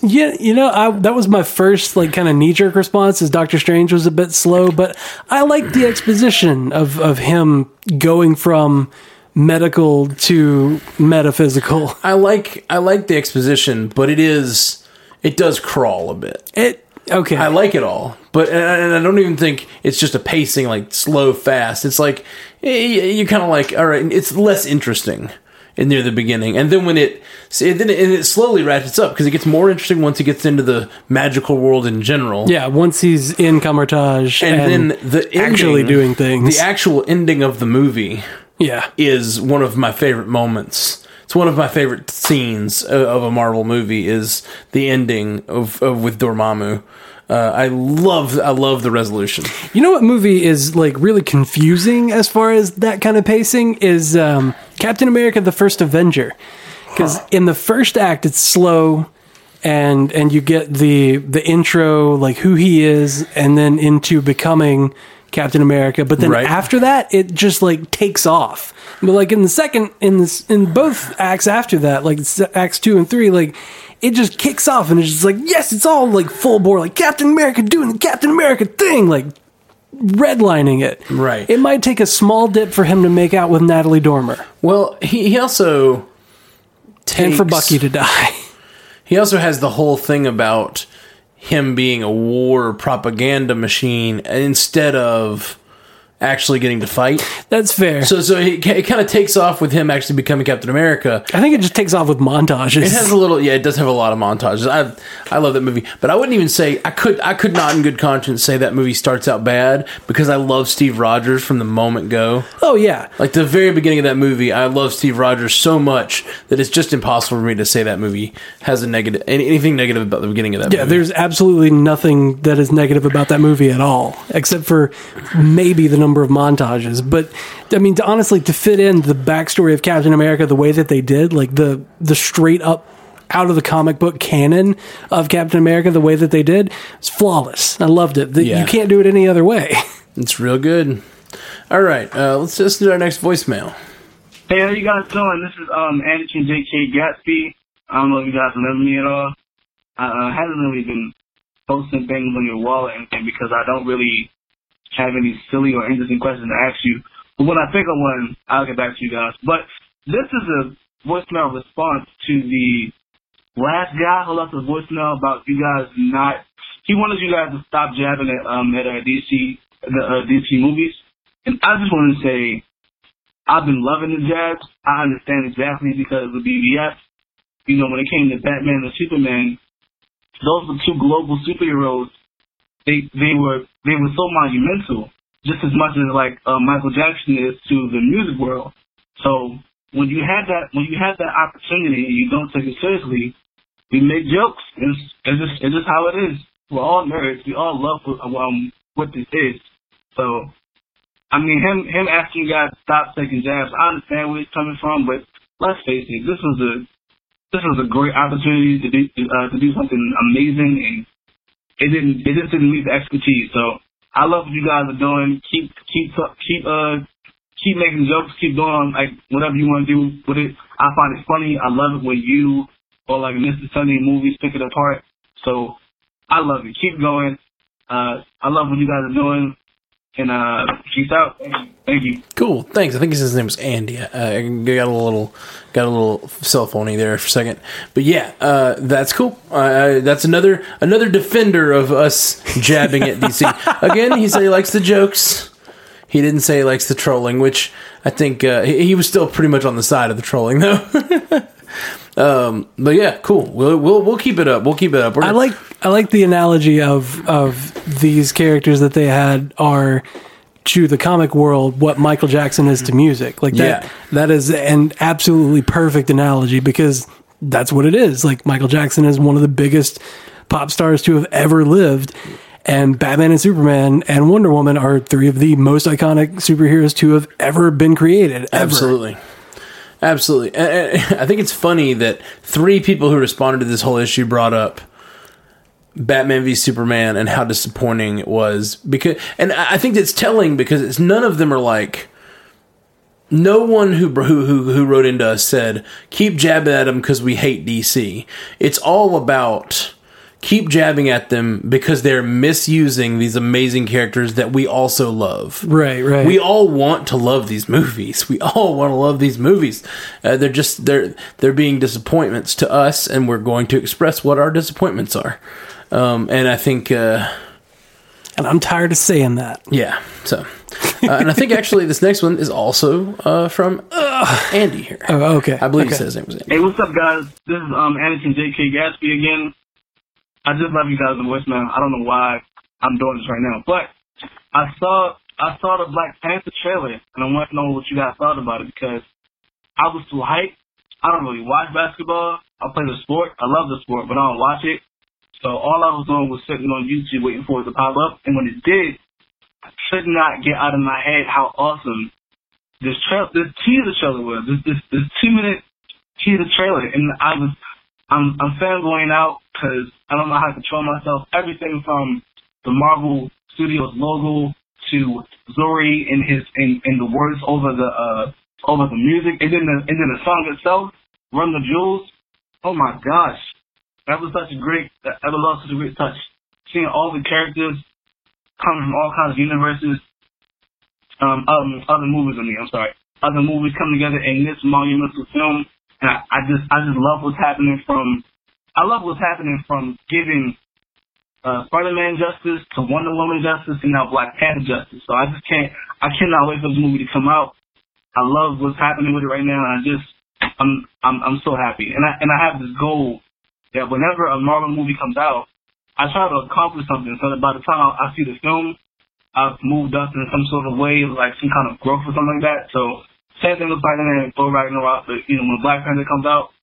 Yeah, you know, I, that was my first like kind of knee jerk response. Is Doctor Strange was a bit slow, but I like the exposition of of him going from medical to metaphysical. I like I like the exposition, but it is it does crawl a bit. It okay. I like it all, but and I, and I don't even think it's just a pacing like slow fast. It's like you're kind of like all right, it's less interesting in near the beginning, and then when it then it, and it slowly ratchets up because it gets more interesting once he gets into the magical world in general. yeah, once he's in Kamar-Taj and, and, then the actually ending- doing things. The actual ending of the movie yeah, is one of my favorite moments. It's one of my favorite scenes of, a Marvel movie is the ending of, of with Dormammu. Uh, I love I love the resolution. You know what movie is like really confusing as far as that kind of pacing is um, Captain America: The First Avenger. Because in the first act it's slow, and and you get the the intro like who he is, and then into becoming Captain America. But then Right. after that, it just like takes off. But like in the second in this in both acts after that, like acts two and three, like. It just kicks off and it's just like, yes, it's all like full bore, like Captain America doing the Captain America thing, like redlining it. Right. It might take a small dip for him to make out with Natalie Dormer Well, he, he also takes, and for Bucky to die. He also has the whole thing about him being a war propaganda machine instead of actually getting to fight. That's fair. So so it, it kind of takes off with him actually becoming Captain America. I think it just takes off with montages. It has a little, yeah. It does have a lot of montages. I, I love that movie, but I wouldn't even say I could. I could not, in good conscience, say that movie starts out bad because I love Steve Rogers from the moment go. oh yeah, Like the very beginning of that movie, I love Steve Rogers so much that it's just impossible for me to say that movie has a negative, anything negative about the beginning of that. yeah. movie. There's absolutely nothing that is negative about that movie at all, except for maybe the number of montages. But I mean, to, honestly, to fit in the backstory of Captain America the way that they did, like the the straight up out of the comic book canon of Captain America the way that they did, it's flawless. I loved it. The- Yeah. You can't do it any other way. it's real good. All right, uh, let's just do our next voicemail. Hey, how you guys doing? This is um Anderson J.K. Gatsby. I don't know if you guys remember me at all. I uh, haven't really been posting things on your wall or anything because I don't really have any silly or interesting questions to ask you. But when I think of one, I'll get back to you guys. But this is a voicemail response to the last guy who left a voicemail about you guys not. He wanted you guys to stop jabbing at um at uh, DC the uh, DC movies, and I just want to say I've been loving the jabs. I understand exactly because of BvS. You know, when it came to Batman and Superman, those were two global superheroes. They they were they were so monumental, just as much as like uh, Michael Jackson is to the music world. So when you have that when you have that opportunity and you don't take it seriously, we make jokes. It's, it's just it's just how it is. We're all nerds. We all love what, um, what this is. So I mean, him him asking you guys to stop taking jabs. I understand where he's coming from, but let's face it, this was a this was a great opportunity to do uh, to do something amazing, and it didn't it just didn't meet the expertise. So I love what you guys are doing. Keep keep keep uh keep making jokes. Keep doing like whatever you want to do with it. I find it funny. I love it when you or like Mr. Sunday movies pick it apart. So I love it. Keep going. Uh, I love what you guys are doing. And uh, peace out. Thank you. Cool. Thanks. I think his name was Andy. Uh, I got a little got a little cell phoney there for a second, but yeah, uh, that's cool. Uh, that's another another defender of us jabbing at DC. Again, he said he likes the jokes. He didn't say he likes the trolling, which I think uh, he, he was still pretty much on the side of the trolling though. um, but yeah, cool. We'll, we'll we'll keep it up. We'll keep it up. We're I like I like the analogy of of these characters that they had are to the comic world what Michael Jackson is to music. Like that Yeah. that is an absolutely perfect analogy because that's what it is. Like Michael Jackson is one of the biggest pop stars to have ever lived. And Batman and Superman and Wonder Woman are three of the most iconic superheroes to have ever been created. Ever. Absolutely. Absolutely. I think it's funny that three people who responded to this whole issue brought up Batman v Superman and how disappointing it was because and I think it's telling because it's none of them are like no one who who who, who wrote into us said keep jabbing at them because we hate DC. It's all about keep jabbing at them because they're misusing these amazing characters that we also love. Right, right. We all want to love these movies. We all want to love these movies. Uh, they're just they're they're being disappointments to us, and we're going to express what our disappointments are. Um, and I think, uh, and I'm tired of saying that. yeah. So, uh, and I think actually this next one is also uh, from uh, Andy here. Oh, okay. I believe okay. he said his name was Andy. Hey, what's up, guys? This is um Anderson J.K. Gatsby again. I just love you guys voicemail. I don't know why I'm doing this right now, but I saw I saw the Black Panther trailer, and I want to know what you guys thought about it because I was too hyped. I don't really watch basketball. I play the sport. I love the sport, but I don't watch it. So all I was doing was sitting on YouTube waiting for it to pop up, and when it did, I could not get out of my head how awesome this trail, this teaser trailer was. This this this two minute teaser trailer, and I was I'm I'm fanboying out because I don't know how to control myself. Everything from the Marvel Studios logo to Zuri and his and, and the words over the uh over the music, and then the and then the song itself, Run the Jewels. Oh my gosh, that was such a great that was such a great touch. Seeing all the characters coming from all kinds of universes, um, um, other movies. I mean, I'm sorry, other movies come together in this monumental film, and I, I just, I just love what's happening from, I love what's happening from giving uh, Spider-Man justice to Wonder Woman justice, and now Black Panther justice. So I just can't, I cannot wait for this movie to come out. I love what's happening with it right now, and I just, I'm, I'm, I'm so happy, and I, and I have this goal that whenever a Marvel movie comes out, I try to accomplish something so that by the time I, see the film, I've moved up in some sort of way, like some kind of growth or something like that. So same thing with Spider-Man Thor Ragnarok. But you know, when Black Panther comes out,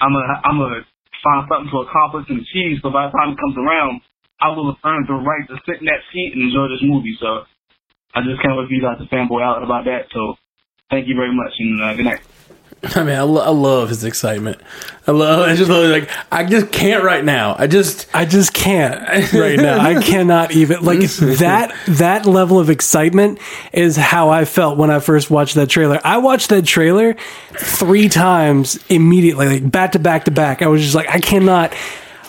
I'm gonna I'm gonna find something to accomplish and achieve. So by the time it comes around, I will have earned the right to sit in that seat and enjoy this movie. So I just can't wait for you guys to fanboy out about that. So thank you very much and uh, good night. I mean, I, lo- I love his excitement. I love. I just love like I just can't right now. I just I just can't right now. I cannot even like that. That level of excitement is how I felt when I first watched that trailer. I watched that trailer three times immediately, like back to back to back. I was just like, I cannot.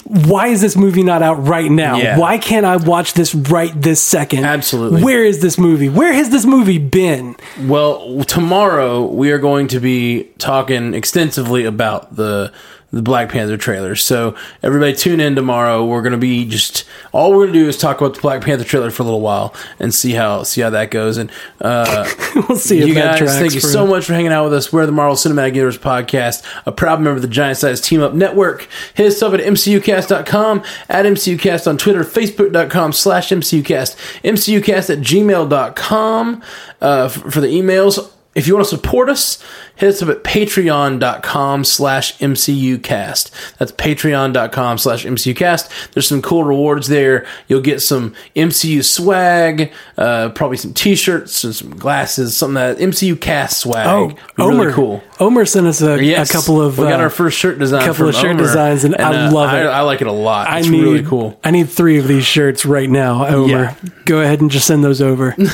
Why is this movie not out right now? Yeah. Why can't I watch this right this second? Absolutely. Where is this movie? Where has this movie been? Well, tomorrow we are going to be talking extensively about the the Black Panther trailer. So everybody tune in tomorrow. We're going to be just all we're going to do is talk about the Black Panther trailer for a little while and see how see how that goes. And uh, We'll see you that guys, thank you so much for hanging out with us. We're the Marvel Cinematic Universe podcast, a proud member of the Giant Size Team Up Network. Hit us up at mcucast.com, at mcucast on Twitter, facebook.com slash mcucast, mcucast at gmail.com uh, for the emails. If you want to support us, hit us up at patreon.com slash mcucast. That's patreon.com slash mcucast. There's some cool rewards there. You'll get some MCU swag, uh, probably some t-shirts and some glasses, something that MCU cast swag. Oh, Omer, really cool. Omer sent us a, Yes. a couple of we got uh, our first shirt design. couple of shirt Omer, designs, and I uh, love it. I, I like it a lot. I It's need really cool. I need three of these shirts right now, Omer. Yeah. Go ahead and just send those over.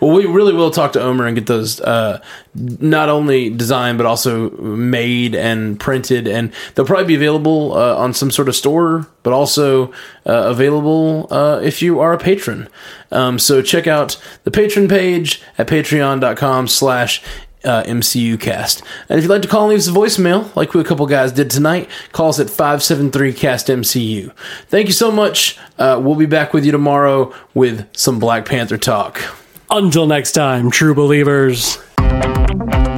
Well, we really will talk to Omer and get those uh, not only designed but also made and printed, and they'll probably be available uh, on some sort of store, but also uh, available uh, if you are a patron. Um, so check out the patron page at patreon.com slash uh, MCU cast. And if you'd like to call and leave us a voicemail, like we a couple guys did tonight, call us at 573 cast MCU. Thank you so much. Uh, we'll be back with you tomorrow with some Black Panther talk. Until next time, true believers. Thank you.